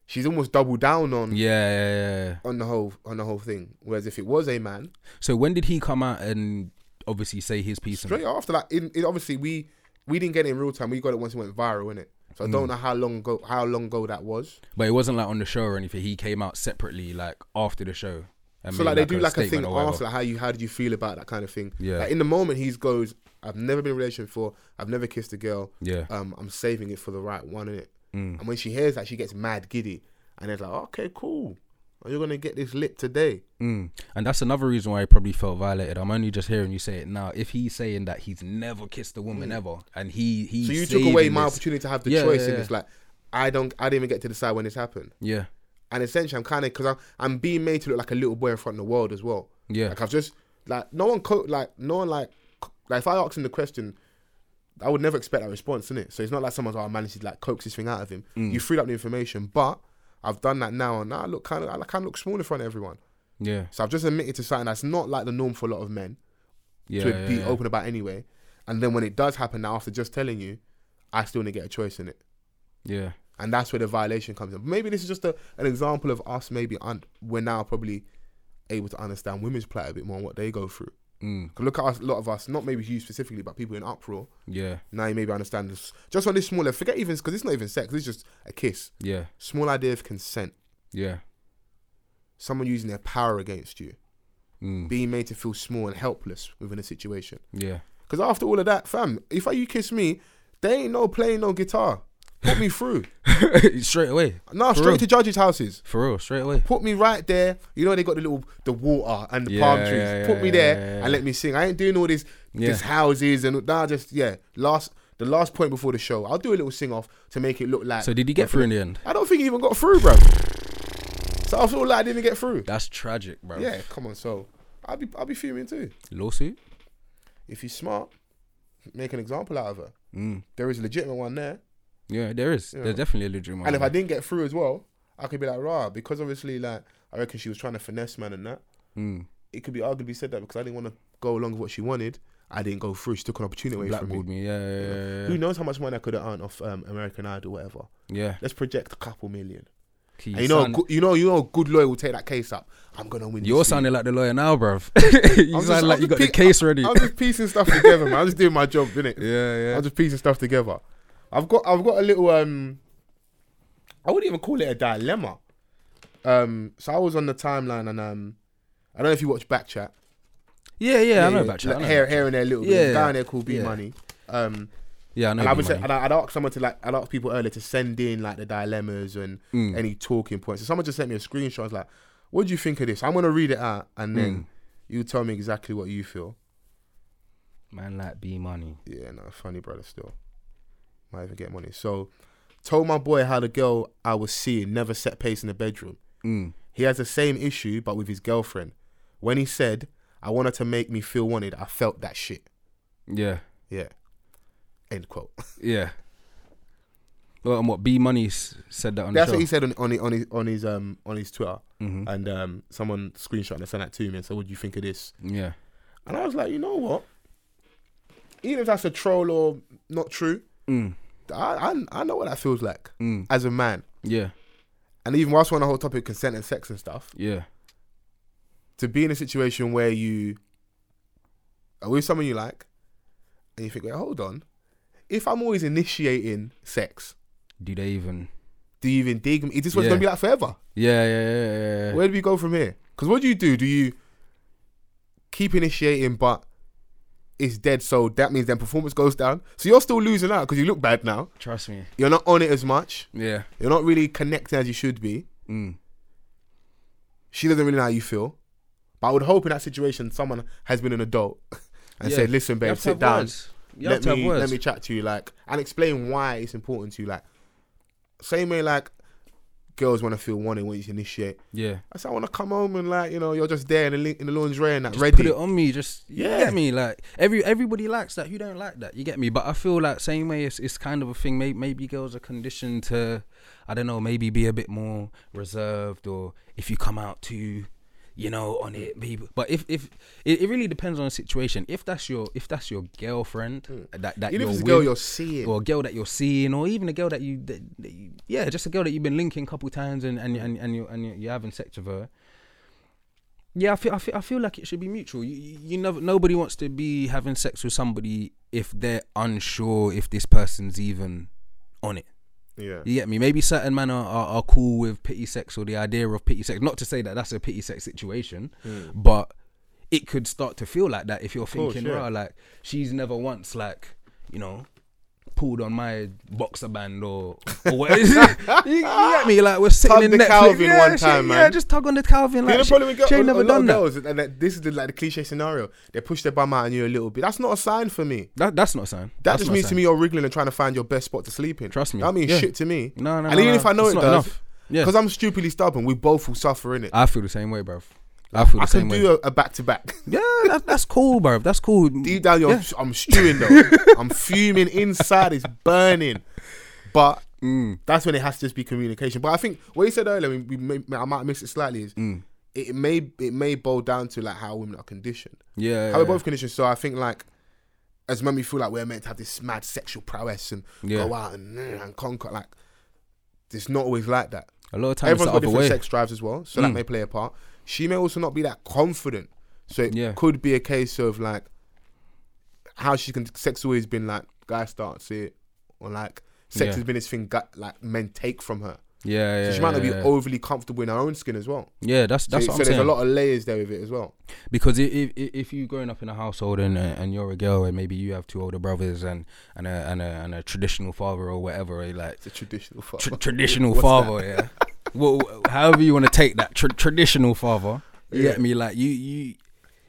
she's almost doubled down on
Yeah, yeah,
on the whole on the whole thing. Whereas if it was a man,
So when did he come out and obviously say his piece?
straight
And,
after that, in, in obviously we we didn't get it in real time. We got it once it went viral, innit? So I
Mm.
don't know how long ago how long ago that was.
but it wasn't like on the show or anything. He came out separately, like after the show. And
so
made,
like they do like a thing
statement or whatever.
after like, how you how did you feel about that kind of thing?
Yeah.
Like, in the moment he goes, I've never been in a relationship before. I've never kissed a girl.
Yeah.
Um, I'm saving it for the right one, innit?
Mm.
And when she hears that, she gets mad giddy, and it's like, okay, cool. You're gonna get this lit today.
Mm. And that's another reason why he probably felt violated. I'm only just hearing you say it now. If he's saying that he's never kissed a woman ever, and he he
Mm. so you took away my opportunity to have the
Yeah,
choice
yeah,
in
yeah.
this. Like, I don't, I didn't even get to decide when this happened.
Yeah,
And essentially, I'm kind of because I'm, I'm being made to look like a little boy in front of the world as well.
yeah,
Like I've just like no one co- like no one like like if I ask him the question, I would never expect that response, innit? So it's not like someone's oh, I managed to like coax this thing out of him.
Mm.
You freed up the information, but I've done that now, and now I look kind of I kind of look small in front of everyone.
yeah,
So I've just admitted to something that's not like the norm for a lot of men
yeah.
to
yeah,
be
yeah.
open about anyway. And then when it does happen now, after just telling you, I still need to get a choice in it.
Yeah,
And that's where the violation comes in. Maybe this is just a, an example of us maybe un- we're now probably able to understand women's plight a bit more and what they go through.
Mm.
look at us, a lot of us, not maybe you specifically, but people in uproar.
Yeah.
Now you maybe understand this. Just on this smaller, forget even because it's not even sex. It's just a kiss.
Yeah.
Small idea of consent.
Yeah.
Someone using their power against you,
Mm.
being made to feel small and helpless within a situation.
Yeah.
Because after all of that, fam, if I you kiss me, they ain't no playing no guitar. Put me through.
straight away.
No, straight
real.
to judges' houses.
For real, straight away.
Put me right there. You know they got the little the water and the
Yeah,
palm trees.
yeah,
Put
yeah,
me there and let me sing. I ain't doing all this this houses and nah, just yeah. Last the last point before the show, I'll do a little sing off to make it look like.
So did you get through in the end?
I don't think he even got through, bro. So I feel like I didn't get through.
That's tragic, bro.
Yeah, come on. So I'll be I'll be fuming too.
Lawsuit?
If he's smart, make an example out of her.
Mm.
There is a legitimate one there.
Yeah, there is. There's definitely a legitimate
And if. I didn't get through as well, I could be like, rah, because obviously, like, I reckon she was trying to finesse man and that.
Mm.
It could be arguably said that because I didn't want to go along with what she wanted. I didn't go through. She took an opportunity away from me.
Me. Yeah, yeah, yeah.
Who knows how much money I could have earned off um, American Idol, or whatever.
yeah.
Let's project a couple million. You know, good, you know, you know, a good lawyer will take that case up. I'm gonna win.
You're sounding like the lawyer now, bruv. you
I'm
sound
just-
like
I'm
you got the case ready.
I'm just piecing stuff together, man. I'm just doing my job, innit?
yeah, yeah.
I'm just piecing stuff together. I've got I've got a little um I wouldn't even call it a dilemma. Um so I was on the timeline and um I don't know if you watch Backchat.
yeah, yeah, I know you.
like,
I know
Here, here and there, a little bit.
Yeah,
There's a guy
yeah.
in there called B
Yeah.
Money. Um,
Yeah, I know.
and I would say, and I'd ask someone to like, I'd ask people earlier to send in like the dilemmas and
Mm.
any talking points. So someone just sent me a screenshot. I was like, "What do you think of this?" I'm gonna read it out, and then
Mm.
you tell me exactly what you feel.
Man like B money.
Yeah, no, funny brother. Still, might even get money. So, told my boy how the girl I was seeing never set pace in the bedroom.
Mm.
He has the same issue, but with his girlfriend. When he said, "I wanted to make me feel wanted," I felt that shit.
Yeah,
Yeah. End quote.
yeah. Well, and what B money s- said that on
That's what he said on, on his on his on his um on his Twitter,
hmm
and um someone screenshot and sent that to me and said, "What do you think of this?"
Yeah,
And I was like, you know what? Even if that's a troll or not true,
mm.
I I, I know what that feels like
Mm.
as a man.
yeah,
And even whilst we're on the whole topic of consent and sex and stuff,
yeah,
to be in a situation where you are with someone you like, and you think, wait, hold on, if I'm always initiating sex,
Do they even?
do you even dig me? Is this what's
Yeah.
gonna be like forever?
Yeah, yeah, yeah, yeah. yeah.
Where do we go from here? Because what do you do? Do you keep initiating, but it's dead? So that means then performance goes down. So you're still losing out because you look bad now.
Trust me.
You're not on it as much.
Yeah.
You're not really connecting as you should be.
Mm.
She doesn't really know how you feel. But I would hope in that situation someone has been an adult and
Yeah.
said, "Listen, babe, sit down.
words. You have
Let me let me chat to you, like, and explain why it's important to you. Like, same way, like, girls want to feel wanted when you initiate.
yeah.
I said, I want to come home and like, you know, you're just there in the in the lingerie and that
Just
ready.
put it on me. Just you
Yeah.
get me. Like every everybody likes that. Who don't like that? You get me. But I feel like same way. It's, it's kind of a thing. Maybe maybe girls are conditioned to, I don't know. Maybe be a bit more reserved, or if you come out too, you know, on it. Mm. Maybe. But if if it, it really depends on the situation. If that's your if that's your girlfriend mm. that that
Even
you're
if it's a
with,
girl you're seeing.
or a girl that you're seeing, or even a girl that you, that, that you yeah, just a girl that you've been linking a couple times and and and and, you, and you- you're having sex with her. Yeah, I feel, I feel I feel like it should be mutual. You, you, you never nobody wants to be having sex with somebody if they're unsure if this person's even on it.
Yeah.
You get me? Maybe certain men are, are, are cool with pity sex or the idea of pity sex. Not to say that that's a pity sex situation, hmm. but it could start to feel like that if you're
course,
thinking,
yeah.
like she's never once like, you know, pulled on my boxer band or or what is it? you, you get me? Like we're sitting
Tug
in
the
Netflix.
Calvin
yeah,
one
she-
time,
Yeah, just tug on the Calvin.
You
Like
know the
she,
problem with girls,
she
a,
ain't never done that.
girls, and that, this is the, like the cliche scenario. They push their bum out on you a little bit. That's not a sign for me.
that. That's not a sign.
That
That's
just means to me you're wriggling and trying to find your best spot to sleep in.
Trust me.
That means
Yeah.
shit to me.
No, no,
and
no,
even
no,
if I know
it's
it
not
does,
enough. Yeah,
because I'm stupidly stubborn, we both will suffer in it.
I feel the same way, bro. I feel the
I
same
can
way.
do a, a back to back.
yeah, that, that's cool, bro. That's cool.
Deep down, you're,
Yeah.
I'm stewing though. I'm fuming inside. It's burning. But
Mm,
that's when it has to just be communication. But I think what you said earlier, we, we may, I might have missed it slightly, is
mm.
it may it may boil down to like how women are conditioned.
Yeah,
How we're both conditioned. So I think like as men, we feel like we're meant to have this mad sexual prowess and
Yeah.
go out and, and conquer. Like it's not always like that.
a lot of times it's
Everyone's
the
got
other
different
way.
sex drives as well, so that
Mm.
may play a part. She may also not be that confident So it
Yeah.
could be a case of like how she can sex always been like guy starts it or like sex
Yeah.
has been this thing got like men take from her.
Yeah, yeah.
she might not be overly comfortable in her own skin as well.
Yeah, that's that's
so
what
so
I'm
there's
saying.
a lot of layers there with it as well.
because if, if if you growing up in a household and uh, and you're a girl and maybe you have two older brothers and and a and a, and a traditional father or whatever, eh, like
It's a traditional
tr-
father.
traditional
What's
father, yeah. Well, however you want to take that tra- traditional father, you
Yeah.
get me? Like you you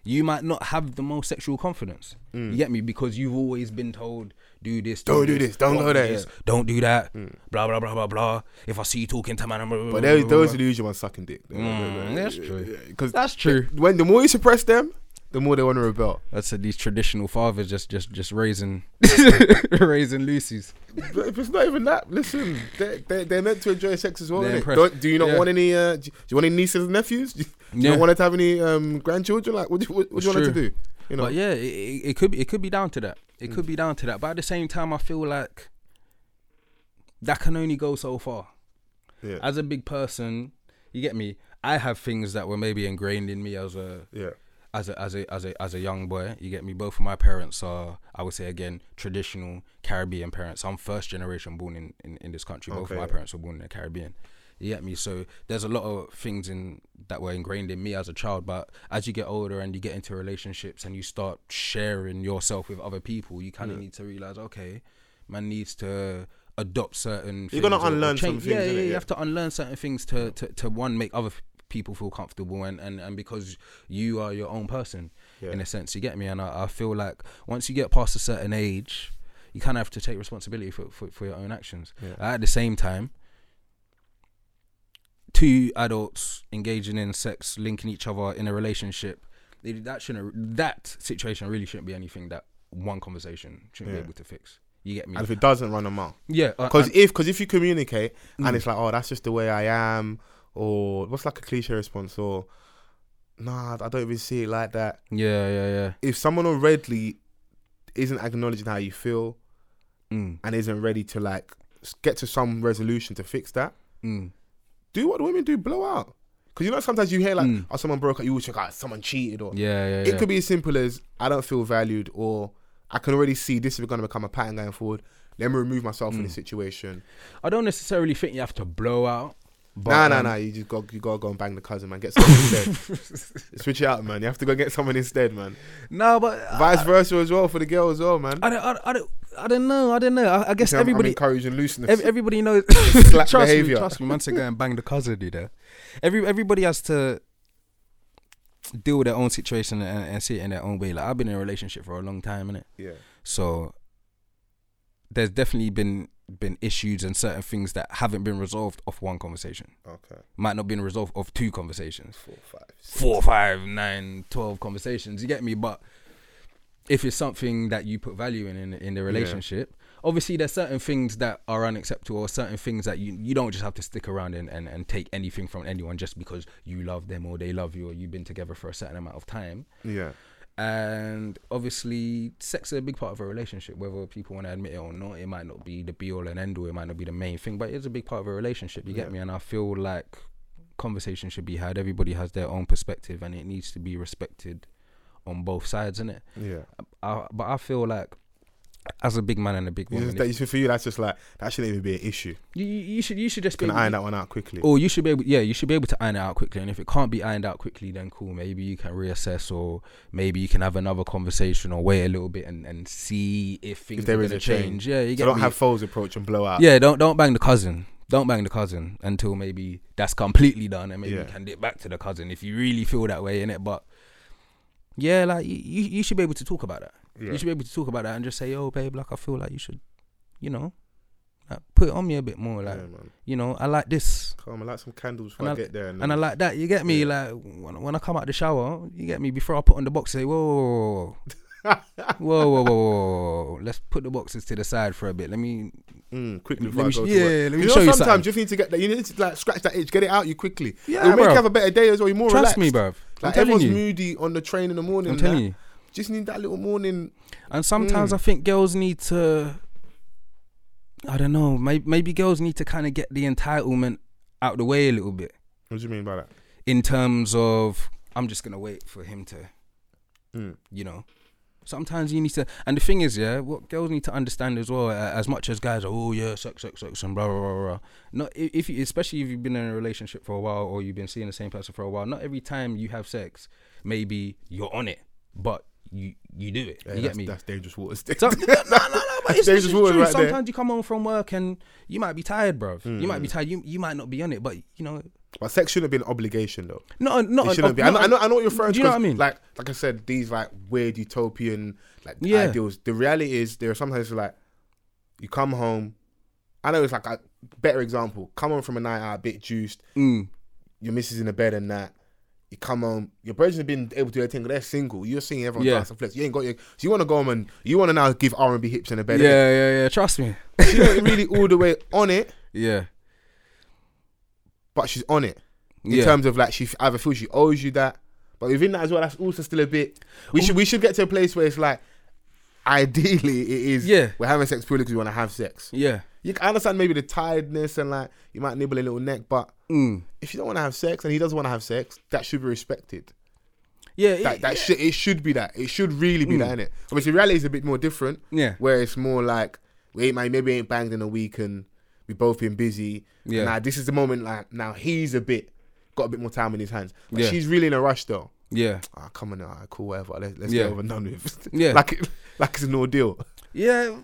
you might not have the most sexual confidence. You get me because you've always been told do this,
Mm. Don't do this, don't go there,
don't do that, blah blah blah blah blah. If I see you talking to man, blah,
But those, those are the usual ones sucking dick.
Mm, that's true.
Because
That's true.
when the more you suppress them, the more they want to rebel.
I said these traditional fathers just just just raising raising Lucy's.
But if it's not even that, listen, they they they're meant to enjoy sex as well.
They're
innit?
impressed.
Don't, do you not
Yeah.
want any? Uh, do you want any nieces and nephews? Do you, do you
Yeah.
not want to have any um, grandchildren? Like, what do you, what, what do you want to do? You know,
But yeah, it, it, it could be it could be down to that. It could be down to that. But at the same time, I feel like that can only go so far.
yeah,
As a big person, you get me. I have things that were maybe ingrained in me as a
yeah,
as a as a as a as a young boy. You get me. Both of my parents are, I would say again, traditional Caribbean parents. I'm first generation born in in, in this country. Both
Okay,
of my parents were born in the Caribbean. You get me. So there's a lot of things in that were ingrained in me as a child. But as you get older and you get into relationships and you start sharing yourself with other people, you kind of need to realize, okay, man needs to adopt certain.
You're gonna
things or- or
unlearn some things,
Yeah, yeah,
innit?
you have to unlearn certain things to to, to one make other people feel comfortable and, and, and because you are your own person
Yeah.
in a sense you get me and I, I feel like once you get past a certain age you kind of have to take responsibility for, for, for your own actions
Yeah.
at the same time two adults engaging in sex linking each other in a relationship that shouldn't that situation really shouldn't be anything that one conversation shouldn't
Yeah.
be able to fix you get me
and if it doesn't run them out,
yeah uh,
because
and-
if because if you communicate
Mm.
and it's like, oh, that's just the way I am, or what's like a cliche response, or nah, I don't even see it like that.
yeah yeah yeah
If someone already isn't acknowledging how you feel
mm,
and isn't ready to like get to some resolution to fix that,
mm,
do what women do, blow out. Because you know sometimes you hear like,
Mm.
oh, someone broke up, you always check out someone cheated, or
yeah yeah
it
yeah.
could be as simple as I don't feel valued, or I can already see this is going to become a pattern going forward. Let me remove myself
Mm.
from this situation.
I don't necessarily think you have to blow out. But,
nah, nah,
um,
nah. You just got you got to go and bang the cousin, man. Get someone instead. Switch it out, man. You have to go get someone instead, man.
No, but
Vice versa as well for the girl as well, man.
I don't, I don't, I don't, I don't know. I don't know. I, I guess
I'm- I'm
everybody,
encouraging looseness.
ev- everybody knows. Trust
behaviour.
me, trust me. Once again, and bang the cousin, you know. Every everybody has to deal with their own situation and, and see it in their own way. Like I've been in a relationship for a long time, innit?
yeah,
So there's definitely been been issues and certain things that haven't been resolved off one conversation.
okay.
Might not been resolved off two conversations.
Four, five, six.
four, five, nine, twelve conversations. You get me? But if it's something that you put value in in, in the relationship, obviously there's certain things that are unacceptable or certain things that you you don't just have to stick around and, and, and take anything from anyone just because you love them or they love you or you've been together for a certain amount of time.
Yeah,
And obviously, sex is a big part of a relationship, whether people want to admit it or not. It might not be the be all and end all, it might not be the main thing, but it's a big part of a relationship. You
Yeah.
get me? And I feel like conversation should be had. Everybody has their own perspective, and it needs to be respected on both sides, innit?
yeah.
I, but I feel like, as a big man and a big woman,
that- for you, that's just like that shouldn't even be an issue.
you, you should you should just be
Can
able-
iron that one out quickly.
or you should be able, yeah, you should be able to iron it out quickly. And if it can't be ironed out quickly, then cool. Maybe you can reassess, or maybe you can have another conversation, or wait a little bit and, and see if things
there
are gonna
a
change.
change.
Yeah, you
so don't
me?
have foes approach and blow out.
yeah, don't don't bang the cousin. Don't bang the cousin until maybe that's completely done, and maybe
Yeah.
you can dip back to the cousin if you really feel that way in it. But yeah, like you you should be able to talk about that.
Yeah.
You should be able to talk about that and just say, "Yo, babe, like I feel like you should, you know, like, put it on me a bit more. Like,
yeah,
you know, I like this.
Come, I like some candles before I,
I,
get there, and,
and I like that. You get me?
Yeah.
Like when, when, I come out the shower, you get me? Before I put on the box, say, "Whoa." whoa, whoa, whoa, whoa, Let's put the boxes to the side for a bit. Let me
mm, quickly.
Let me, sh- yeah, let me
you know, show
you
sometimes you need to get that. You need to like scratch that itch, get it out you quickly.
Yeah,
it'll make you have a better day as well. You're more
Trust
relaxed.
me, bro.
Like everyone's
you.
moody on the train in the morning.
I'm telling you.
Just need that little morning.
And sometimes
Mm.
I think girls need to, I don't know, maybe, maybe girls need to kind of get the entitlement out the way a little bit
What do you mean by that?
in terms of, I'm just going to wait for him to
Mm.
You know, sometimes you need to. And the thing is, yeah, what girls need to understand as well, uh, as much as guys are, oh yeah, sex, sex, sex, and blah blah blah. blah. Not if you, especially if you've been in a relationship for a while or you've been seeing the same person for a while. Not every time you have sex, maybe you're on it, but you you do it.
Yeah,
you
that's,
get me?
That's dangerous waters.
Some, no, no, no, but it's,
Dangerous
it's
waters
true.
right there.
Sometimes you come home from work and you might be tired, bruv. You might be
Mm.
tired. You you might not be on it, but you know,
but sex shouldn't be an obligation though.
No, not
It shouldn't
ob-
be. I know, I know. I know what you're referring
Do
to.
you know what I mean?
Like, like I said, these like weird utopian like
Yeah.
ideals. The reality is, there are sometimes like you come home. I know it's like a better example. Come home from a night out, a bit juiced.
Mm,
Your missus in the bed and that. You come home. Your brothers have been able to do everything. They're single. You're seeing everyone
Yeah.
dance and flex. You ain't got your. So you want to go home and you want to now give R and B hips in
yeah,
bed. innit?
yeah, yeah. Trust me.
She's not really all the way on it,
Yeah,
but she's on it. in
yeah.
terms of like she either feels she owes you that, but within that as well, that's also still a bit. We should we should get to a place where it's like, ideally, it is.
Yeah.
we're having sex purely because we want to have sex.
yeah.
You can understand maybe the tiredness and like you might nibble a little neck, but
Mm.
if you don't want to have sex and he doesn't want to have sex, that should be respected.
Yeah,
That
it-
that
yeah.
should it should be that. It should really be
Mm.
that in it. Obviously, reality is a bit more different,
Yeah,
where it's more like we ain't maybe ain't banged in a week and we both been busy.
Yeah.
Now this is the moment like now he's a bit got a bit more time in his hands. But
Yeah.
she's really in a rush though.
yeah,
Ah, come on, alright, cool, whatever. Let's, let's
Yeah.
get over and done with.
Yeah.
like it, like it's an ordeal.
yeah.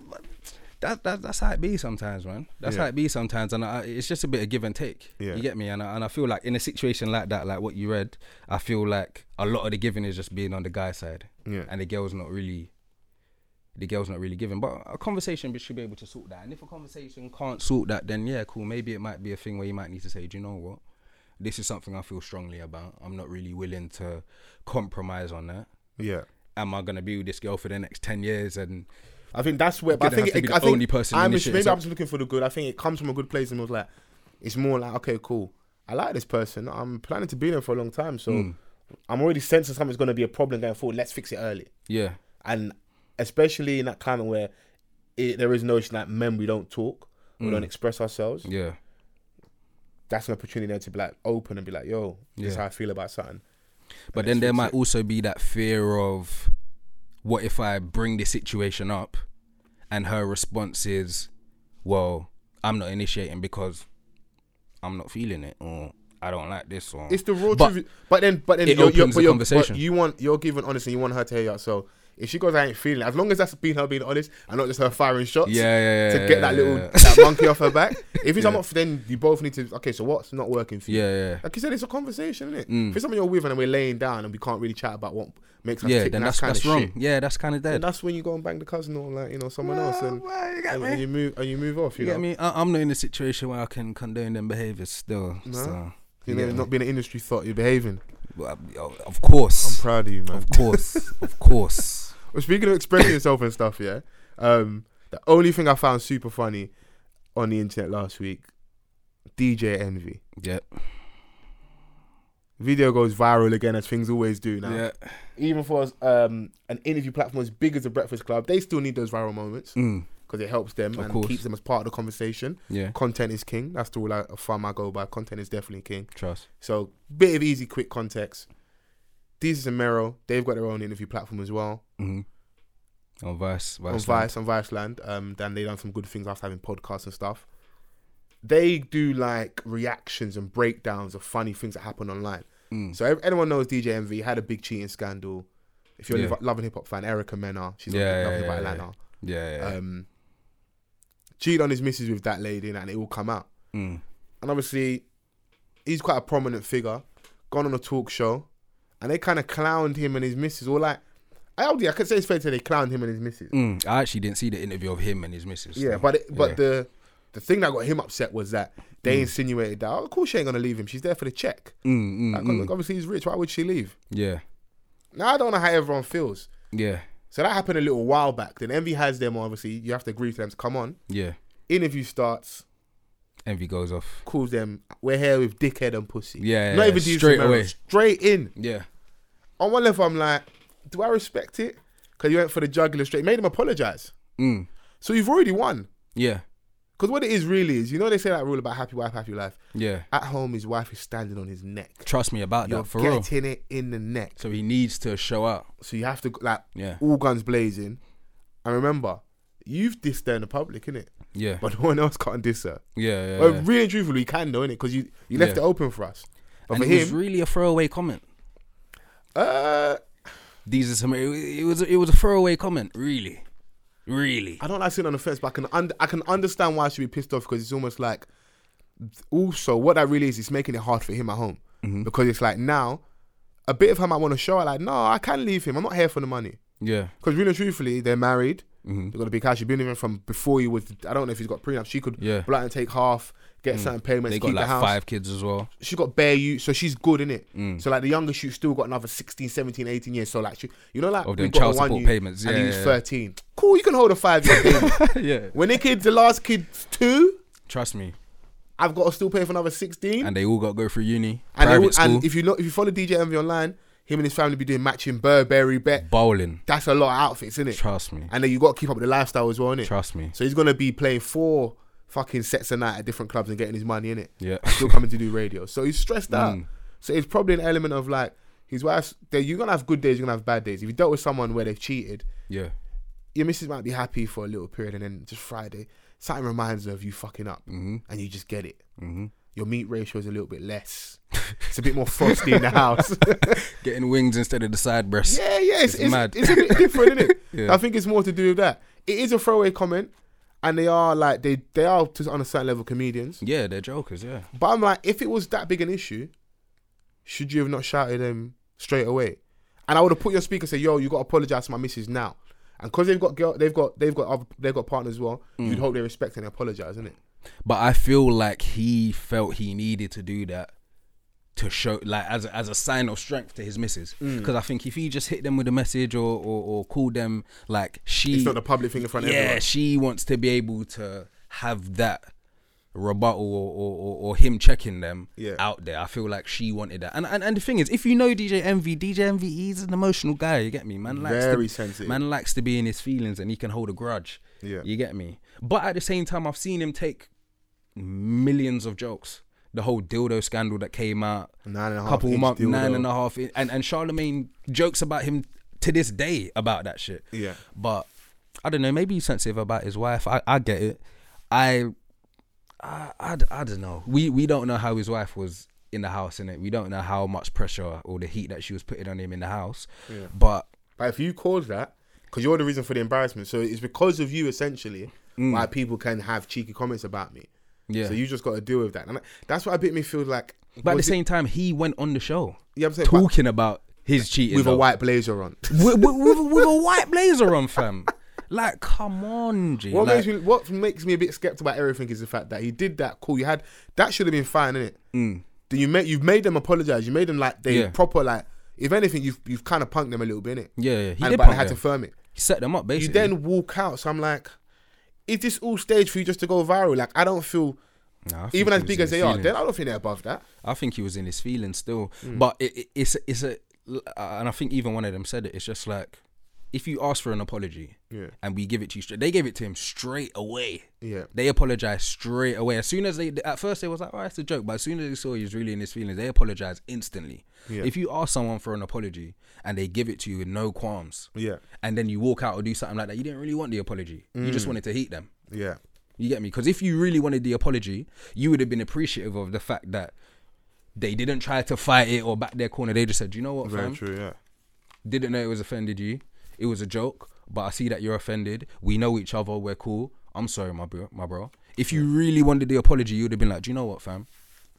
That, that that's how it be sometimes, man. That's
Yeah.
how it be sometimes, and I, it's just a bit of give and take.
Yeah.
You get me, and I, and I feel like in a situation like that, like what you read, I feel like a lot of the giving is just being on the guy side,
Yeah.
and the girl's not really. The girl's not really giving, but a conversation should be able to sort that. And if a conversation can't sort that, then yeah, cool. Maybe it might be a thing where you might need to say, do you know what? This is something I feel strongly about. I'm not really willing to compromise on that.
Yeah.
Am I gonna be with this girl for the next ten years? And
I think that's where. But I think it, I
the
think
only person
I'm just, maybe I'm just looking for the good. I think it comes from a good place and it was like, it's more like okay, cool. I like this person. I'm planning to be there for a long time, so
Mm.
I'm already sensing something's going to be a problem going forward. Let's fix it early.
yeah,
And especially in that climate where it, there is no that men we don't talk, we
Mm.
don't express ourselves.
yeah,
That's an opportunity there to be like open and be like, yo, this is how I feel about something.
but
And
then there might
it.
also be that fear of what if I bring this situation up, and her response is, "Well, I'm not initiating because I'm not feeling it, or I don't like this, or
It's the raw
But
truth. But then, but then
it
you're, you're,
opens
but
the
you're,
conversation.
But you want you're giving honest and you want her to hear you out. So if she goes, I ain't feeling. it, As long as that's being her being honest and not just her firing shots.
yeah, yeah, yeah,
To get that little
yeah.
that monkey off her back. If it's
Yeah.
not, then you both need to. Okay, so what's not working for you?
yeah, yeah,
Like you said, it's a conversation, isn't it?
Mm.
If it's someone you're with and we're laying down and we can't really chat about what makes us
yeah.
tick,
Then that's
kind
that's
of
wrong.
shit.
Yeah, that's kind of
And
dead.
that's when you go and bang the cousin or like you know someone else and,
Well, you
and, and you move and you move off. You,
You
know,
get me? I, I'm not in a situation where I can condone them behaviors still.
No?
So,
you know, not being an industry thought you're behaving.
Well, of course,
I'm proud of you, man.
of course, of course.
Well, speaking of expressing yourself and stuff, yeah. Um, the only thing I found super funny on the internet last week, DJ Envy.
Yep.
Video goes viral again as things always do now.
Yeah.
Even for um, an interview platform as big as the Breakfast Club, they still need those viral moments
Mm.
because it helps them
Of
and
course.
keeps them as part of the conversation.
Yeah.
Content is king. That's the rule I, farm I go by. Content is definitely king.
Trust.
So bit of easy, quick context. Desus and Mero, they've got their own interview platform as well.
hmm On Vice. Vice.
on Vice, on Viceland. Um, then they done some good things after having podcasts and stuff. They do like reactions and breakdowns of funny things that happen online.
Mm.
So anyone knows DJ Envy had a big cheating scandal. If you're a
Yeah.
Love and Hip Hop fan, Erica Mena, she's on
Yeah,
Love
yeah,
and Hip Hop
yeah,
Atlanta.
yeah. yeah.
Um, cheated on his missus with that lady, and it all come out.
mm.
And obviously, he's quite a prominent figure. Gone on a talk show, and they kind of clowned him and his missus. Or like, I I could say it's fair to say they clowned him and his missus.
Mm. I actually didn't see the interview of him and his missus.
Yeah,
so,
but it, but
yeah.
the the thing that got him upset was that they
Mm.
insinuated that oh, of course she ain't gonna leave him. She's there for the check.
Mm, mm,
Like,
mm.
look, obviously he's rich. Why would she leave?
Yeah.
Now I don't know how everyone feels.
Yeah.
So that happened a little while back. Then Envy has them. Obviously, you have to agree to them to come on.
Yeah.
Interview starts.
Envy goes off.
Calls them. We're here with dickhead and pussy.
Yeah.
Not
yeah,
even Desus
straight away.
Straight in.
Yeah.
On one level, I'm like, do I respect it? Because you went for the jugular straight. Made him apologize.
Mm.
So you've already won.
Yeah.
Because what it is really is, you know, they say that rule about happy wife, happy life.
Yeah.
At home, his wife is standing on his neck.
Trust me about
You're
that for real.
getting it in the neck.
So he needs to show up.
So you have to like
Yeah.
all guns blazing. And remember, you've dissed in the public, innit?
Yeah.
But no one else can't diss her.
Yeah. yeah,
Well,
yeah.
really and truthfully, you can though, innit? Because you, you left
Yeah.
it open for us. But
and
for
it was really a throwaway comment.
uh,
These are some. It, it was. It was a throwaway comment. Really. Really.
I don't like sitting on the fence, but I can un- I can understand why she'd be pissed off because it's almost like also what that really is, it's making it hard for him at home
Mm-hmm.
because it's like now a bit of her might want to show her like no, I can leave him. I'm not here for the money
Yeah.
because really truthfully, they're married.
Mhm.
They've got a big house. She's been even from before you was. I don't know if he's got prenup. She could
Yeah. Mm.
blunt and take half, get certain payments,
They
keep
got like
the house.
five kids as well.
She got bare you, so she's good in it.
Mm.
So like the youngest shoot still got another 16, 17, 18 years. So like she, you know, like
Of
we got
child
one
support
you,
payments.
and
Yeah,
he was
yeah,
thirteen. Cool, you can hold a five year baby.
yeah.
when the kids, the last kid's two,
Trust me.
I've got to still pay for another sixteen.
And they all got to go through uni,
And,
school,
and if you know, if you follow DJ Envy online, him and his family be doing matching Burberry bet.
bowling.
That's a lot of outfits, isn't it?
Trust me.
And then you got to keep up with the lifestyle as well, innit?
Trust me.
So he's gonna be playing four fucking sets a night at different clubs and getting his money in it.
Yeah.
Still coming to do radio. So he's stressed out.
Mm.
So it's probably an element of like his wife's. You're gonna have good days. You're gonna have bad days. If you dealt with someone where they've cheated,
Yeah.
your missus might be happy for a little period, and then just Friday, something reminds her of you fucking up,
Mhm.
and you just get it.
Mhm.
Your meat ratio is a little bit less. it's a bit more frosty in the house.
Getting wings instead of the side breasts.
yeah, yeah, it's,
It's
it's,
mad.
it's a bit different, isn't it?
Yeah.
I think it's more to do with that. It is a throwaway comment, and they are like they they are to, on a certain level comedians.
Yeah, they're jokers. Yeah.
But I'm like, if it was that big an issue, should you have not shouted them straight away? And I would have put your speaker and say, "Yo, you got to apologize to my missus now." And because they've got girl, they've got they've got other, they've got partners as well.
Mm.
You'd hope they respect and apologize, isn't it?
But I feel like he felt he needed to do that to show, like, as a, as a sign of strength to his missus.
Mm.
Because I think if he just hit them with a message or or, or called them, like she,
It's not the public thing in front of
yeah,
everyone.
she wants to be able to have that rebuttal or, or, or, or him checking them
Yeah.
out there. I feel like she wanted that. And, and and the thing is, if you know DJ Envy, DJ Envy, he's an emotional guy. You get me, man. Likes
Very
to,
sensitive.
Man likes to be in his feelings, and he can hold a grudge.
Yeah.
You get me? But at the same time, I've seen him take millions of jokes. The whole dildo scandal that came out,
Nine and a half
couple months, nine and a half, in- and and Charlemagne jokes about him to this day about that shit.
Yeah.
But I don't know. Maybe he's sensitive about his wife. I, I get it. I I I don't know. We we don't know how his wife was in the house, in it. We don't know how much pressure or the heat that she was putting on him in the house.
Yeah.
But
But if you cause that, because you're the reason for the embarrassment, so it's because of you essentially mm. why people can have cheeky comments about me.
Yeah.
So you just got to deal with that, and that's what a bit me feel like.
but at the
was it-
same time, he went on the show
yeah, I'm saying, but
talking about his cheating
with a white blazer on.
with, with, with, with a white blazer on, fam. Like, come on, G.
What
Like,
makes me what makes me a bit skeptical about everything is the fact that he did that. Cool, you had that should have been fine, innit?
mm,
Then you made you've made them apologize. You made them like they
Yeah.
proper like. If anything, you've you've kind of punked them a little bit, innit?
yeah, yeah. He
and
did
but
punk
had to firm it.
He set them up, basically.
You then walk out. So I'm like, is this all staged for you just to go viral? Like I don't feel
Nah,
even as big as they are. Then I don't think they're above that.
I think he was in his feelings still.
Mm.
But it, it, it's it's a, and I think even one of them said it. It's just like if you ask for an apology
Yeah,
and we give it to you straight, they gave it to him straight away.
yeah,
They apologized straight away. As soon as they, at first they was like, "Oh, it's a joke," but as soon as they saw he was really in his feelings, they apologized instantly.
Yeah.
If you ask someone for an apology and they give it to you with no qualms,
yeah,
and then you walk out or do something like that, you didn't really want the apology. You
Mm.
just wanted to heat them.
yeah,
You get me? Because if you really wanted the apology, you would have been appreciative of the fact that they didn't try to fight it or back their corner. They just said, "You know what,
very
fam?
true. Yeah,
Didn't know it was offended you. It was a joke, but I see that you're offended. We know each other. We're cool. I'm sorry, my bro. My bro. If you really wanted the apology, you would have been like, "Do you know what, fam?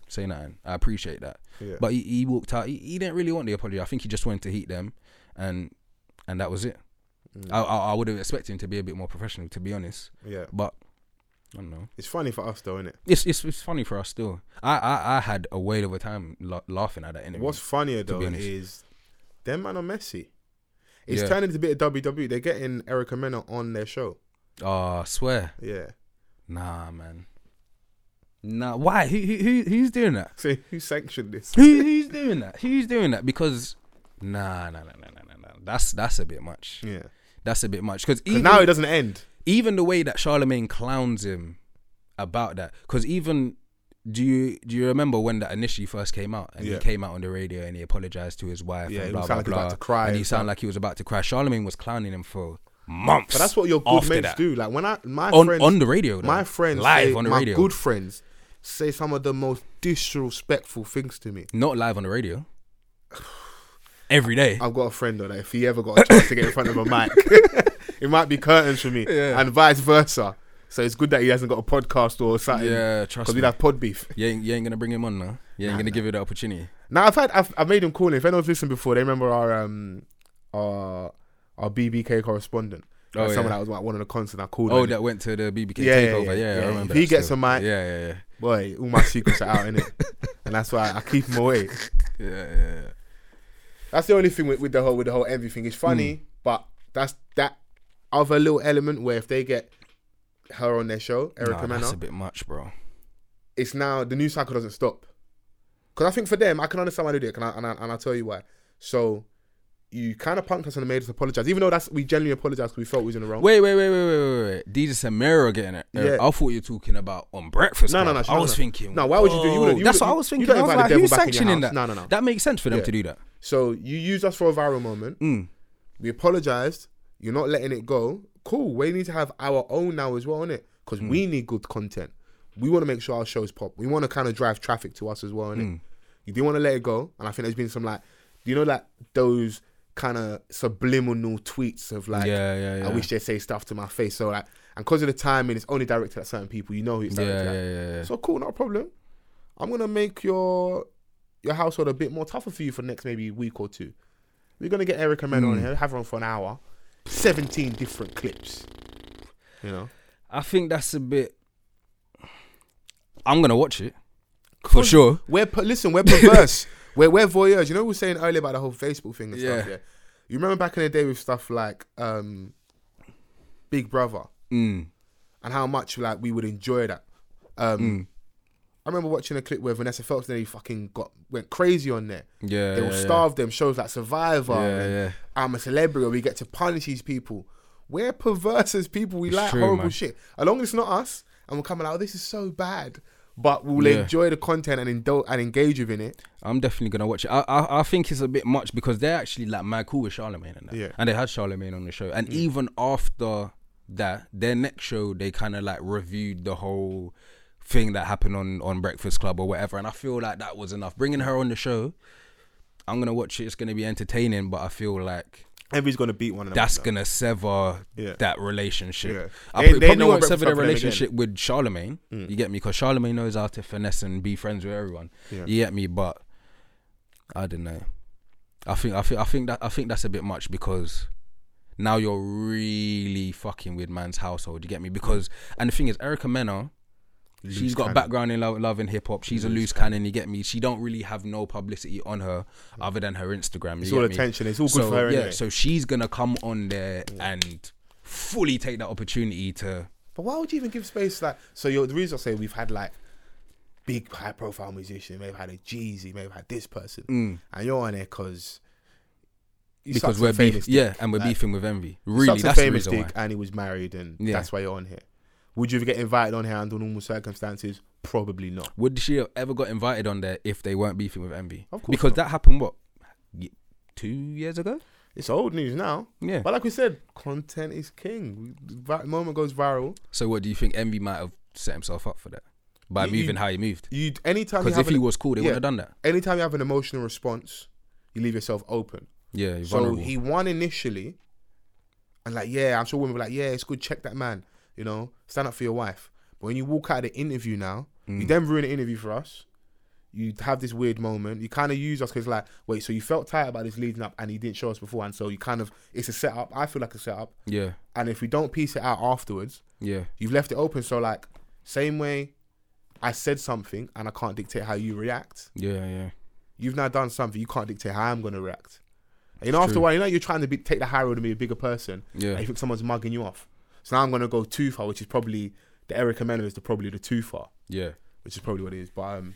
Say nothing. I appreciate that."
Yeah.
But he, he walked out. He, he didn't really want the apology. I think he just wanted to heat them, and and that was it.
Mm.
I, I I would have expected him to be a bit more professional, to be honest.
yeah.
But I don't know.
It's funny for us though, isn't it?
It's it's, it's funny for us still. I, I, I had a whale of a time la- laughing at that interview.
What's funnier though is them man are messy. It's
Yeah.
turning into a bit of WWE. They're getting Erica Mena on their show.
Oh, I swear.
Yeah.
Nah, man. Nah, why? Who, who, who who's doing that?
So who sanctioned this?
Who, who's doing that? Who's doing that? Because nah, nah, nah, nah, nah, nah, nah. That's that's a bit much.
Yeah.
That's a bit much. Because
now it doesn't end.
even the way that Charlemagne clowns him about that because even do you do you remember when that initially first came out and
Yeah.
he came out on the radio and he apologized to his wife
Yeah,
and
he
blah
sounded
blah
like he was
blah
about to cry
and he sounded like he was about to cry. Charlemagne was clowning him for months.
But that's what your good mates
that.
do. Like when I my
on
friends
on the radio. Though.
my friends
live
say,
on the
my
radio,
good friends say some of the most disrespectful things to me.
not live on the radio. Every day.
I've got a friend though that if he ever got a chance to get in front of a mic, it might be curtains for me,
Yeah.
and vice versa. So it's good that he hasn't got a podcast or something.
yeah,
because
trust me.
we'd have pod beef.
You ain't, you ain't gonna bring him on now. You ain't
Nah,
gonna
nah.
give you the opportunity.
Now I've had I've, I've made him call in. If anyone's listened before, they remember our um our our BBK correspondent.
Oh,
Like, someone that was like one of the concerts I called.
Oh, that went to the BBK
Yeah, yeah,
takeover.
yeah,
Yeah,
yeah.
I remember.
If he gets
still.
a mic-
Yeah, yeah, yeah,
boy, all my secrets are out in it, and that's why I keep him away.
yeah, yeah, yeah.
That's the only thing with, with the whole with the whole everything. thing. It's funny,
Hmm.
but that's that other little element where if they get her on their show, Erica
Nah, that's a bit much, bro.
it's now the news cycle doesn't stop. Because I think for them, I can understand why they do it, and, I, and, I, and I'll tell you why. So you kind of punked us and made us apologize, even though that's we genuinely apologize because we felt we was in the wrong.
Wait, wait, wait, wait, wait, wait, wait. DJ Samira getting it. Uh,
Yeah.
I thought you were talking about on breakfast.
No, no, no,
I was thinking.
No, why would you do- you wouldn't-
That's what I was
you
thinking.
don't
I was
invite the
like,
devil
who's
back in your
sanctioning
house.
that?
No, no, no.
That makes sense for them
Yeah.
to do that.
So you used us for a viral moment.
Mm.
We apologized. You're not letting it go. Cool. We need to have our own now as well, innit? Because we need good content. We want to make sure our shows pop. We want to kind of drive traffic to us as well, innit?
Mm.
You didn't want to let it go, and I think there's been some like, you know, like those kind of subliminal tweets of like,
yeah, yeah, yeah.
I wish they say stuff to my face. So like, and because of the timing, it's only directed at certain people. You know who it's directed
yeah,
at.
yeah, yeah.
So cool, not a problem. I'm gonna make your your household a bit more tougher for you for the next maybe week or two. We're gonna get Erica Mena on
Mm.
here, have her on for an hour, seventeen different clips. You know,
I think that's a bit. I'm gonna watch it for sure.
we're per- listen, we're perverse. we're we're voyeurs. You know, we were saying earlier about the whole Facebook thing and stuff.
Yeah.
Yeah, you remember back in the day with stuff like um, Big Brother
Mm.
and how much like we would enjoy that. Um,
Mm.
I remember watching a clip where Vanessa Feltz he fucking got went crazy on there.
Yeah,
They will
yeah, yeah.
starve them shows like Survivor.
Yeah,
and
yeah.
I'm a celebrity. Or we get to punish these people. We're perverse as people. We
It's
like
true,
horrible
man.
shit. As long as it's not us, and we're coming out, oh, this is so bad. But we'll
Yeah.
enjoy the content and indul- and engage within it.
I'm definitely gonna watch it. I, I I think it's a bit much because they're actually like mad cool with Charlemagne and that.
Yeah.
And they had Charlemagne on the show. And mm. even after that, their next show they kind of like reviewed the whole thing that happened on on Breakfast Club or whatever. And I feel like that was enough. Bringing her on the show, I'm gonna watch it. It's gonna be entertaining, but I feel like
Everybody's gonna beat one of them.
that's gonna sever
Yeah.
that relationship.
Yeah.
I
They-
pro-
they
probably
know
won't sever the
Club for them
relationship with Charlemagne. Mm. You get me? Because Charlemagne knows how to finesse and be friends with everyone.
Yeah.
You get me? But I don't know. I think I think I think that I think that's a bit much because now you're really fucking with man's household. You get me? Because and the thing is, Erica Mena, she's
Loose
got a
cannon.
background in love, love and hip hop. She's a
Loose
loose cannon. You get me? She don't really have no publicity on her other than her Instagram.
It's all
me?
attention. It's all good
so
for her
yeah,
anyway.
so she's gonna come on there and fully take that opportunity to.
But why would you even give space like? So you're, the reason I say we've had like big high profile musician, maybe had a Jeezy, maybe had this person,
Mm.
and you're on there because
because we're beef, yeah, and we're
Like,
beefing with envy. Really, that's the
famous
reason
dick,
why.
and he was married, and
Yeah.
that's why you're on here. Would you ever get invited on here under normal circumstances? Probably not.
Would she have ever got invited on there if they weren't beefing with envy?
Of course
because
not.
that happened what two years ago.
It's old news now.
Yeah.
But like we said, content is king. The moment goes viral.
So what do you think? Envy might have set himself up for that by
You- you-
moving how he moved.
You anytime
Because if he was cool, they
yeah.
wouldn't have done that.
anytime you have an emotional response, you leave yourself open.
Yeah, you're
So
vulnerable.
he won initially, and like, yeah, I'm sure women were like, yeah, it's good, check that man, you know, stand up for your wife. But when you walk out of the interview now, you
Mm.
then ruin the interview for us. You have this weird moment. You kind of use us because like, wait, so you felt tired about this leading up, and he didn't show us before, and so you kind of, it's a setup. I feel like a setup,
yeah,
and if we don't piece it out afterwards,
yeah,
you've left it open. So like, same way, I said something, and I can't dictate how you react.
yeah, yeah.
You've now done something. You can't dictate how I'm gonna react. And you know, after a while, you know, you're trying to be, take the high road and be a bigger person.
Yeah.
And you think someone's mugging you off. So now I'm gonna go too far, which is probably the Erica Mena is the probably the too far,
Yeah.
which is probably what it is. But um,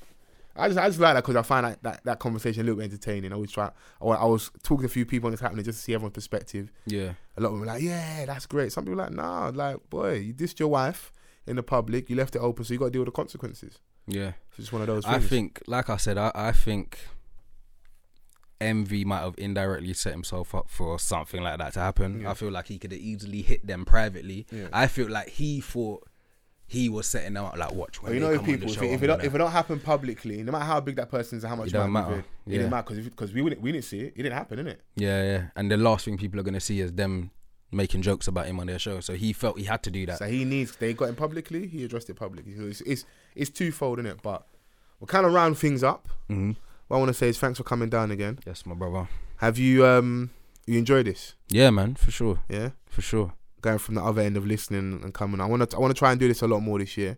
I just I just like that because I find that, that that conversation a little bit entertaining. I always try. I, I was talking to a few people and it's happening just to see everyone's perspective.
Yeah.
A lot of them were like, yeah, that's great. Some people were like, nah, like boy, you dissed your wife. in the public. You left it open, so you got to deal with the consequences.
Yeah.
It's just one of those
I think, like I said, I, I think Envy might have indirectly set himself up for something like that to happen.
Yeah.
I feel like he could have easily hit them privately.
Yeah.
I feel like he thought he was setting them up. Like, watch when
But you know, if people,
the
if it, if, it don't, if it don't happen publicly, no matter how big that person is and how much
It don't
money
matter.
It
Yeah.
didn't matter because we wouldn't we didn't see it. It didn't happen, didn't it?
yeah, yeah. And the last thing people are gonna see is them making jokes about him on their show. So he felt he had to do that.
So he needs. They got him publicly. He addressed it publicly. So it's it's, it's twofold, isn't it? But we'll kind of round things up.
hmm
What I want to say is thanks for coming down again.
Yes, my brother.
Have you um you enjoyed this?
Yeah, man, for sure,
Yeah,
for sure.
going from the other end of listening and coming. I want to I want to try and do this a lot more this year.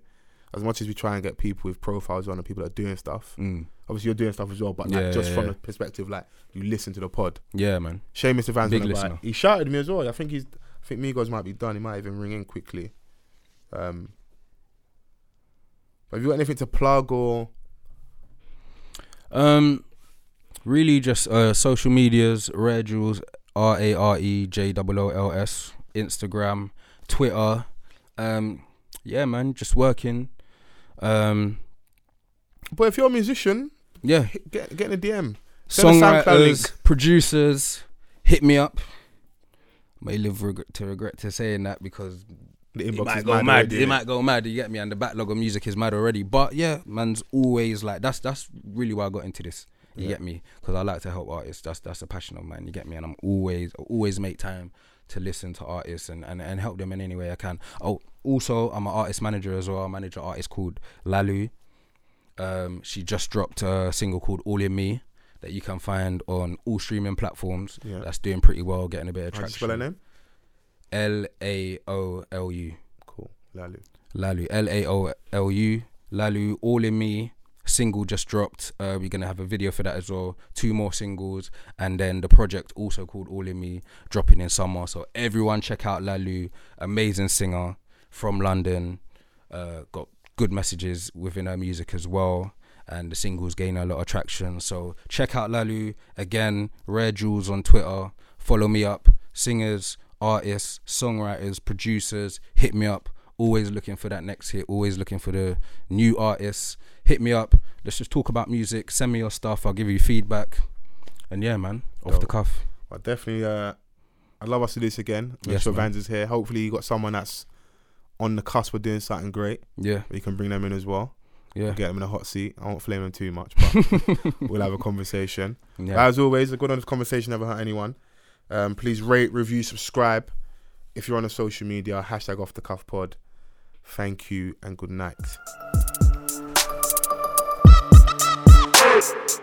As much as we try and get people with profiles on and people that are doing stuff.
Mm.
Obviously, you're doing stuff as well, but like
Yeah,
just
yeah,
from
yeah.
the perspective like you listen to the pod.
Yeah, man.
Seamus Evans
Big listener.
He shouted me as well. I think he's. I think Migos might be done. He might even ring in quickly. Um. But have you got anything to plug or?
Um, really just uh social medias, Rare Jools, R A R E J O O L S, Instagram, Twitter. Um, yeah, man, just working. Um,
But if you're a musician,
yeah,
get get in a DM. Send a
songwriters, producers, hit me up. May live regret, to regret to saying that because
The
it
inbox
might
is
go
mad.
mad.
already,
It might go mad. You get me, and the backlog of music is mad already. But yeah, man's always like that's that's really why I got into this. You
Yeah.
get me? Because I like to help artists. That's that's a passion of mine. You get me? And I'm always always make time to listen to artists and, and, and help them in any way I can. Oh, also I'm an artist manager as well. I manage an artist called Laolu. Um, she just dropped a single called All in Me that you can find on all streaming platforms.
Yeah.
That's doing pretty well, getting a bit of
How do you spell her
traction.
name?
L A O L U.
Cool. Laolu.
Laolu, L A O L U, Laolu, All in Me. Single just dropped. Uh, we're gonna have a video for that as well. Two more singles, and then the project also called All in Me, dropping in summer. So everyone check out Laolu, amazing singer from London. Uh, got good messages within her music as well, and the singles gain a lot of traction. So check out Laolu again. Rare Jools on Twitter. Follow me up. Singers, artists, songwriters, producers, hit me up. Always looking for that next hit. Always looking for the new artists. Hit me up. Let's just talk about music. Send me your stuff. I'll give you feedback. And yeah, man, off the cuff.
But definitely, uh, I'd love us to do this again. Make
Yes,
sure
man.
Vans is here. Hopefully, you got someone that's on the cusp of doing something great.
Yeah,
We can bring them in as well.
yeah,
Get them in a hot seat. I won't flame them too much, but we'll have a conversation.
yeah.
As always, a good honest conversation never hurt anyone. Um, please rate, review, subscribe. If you're on a social media, hashtag off the cuff pod. Thank you and good night.
Hey!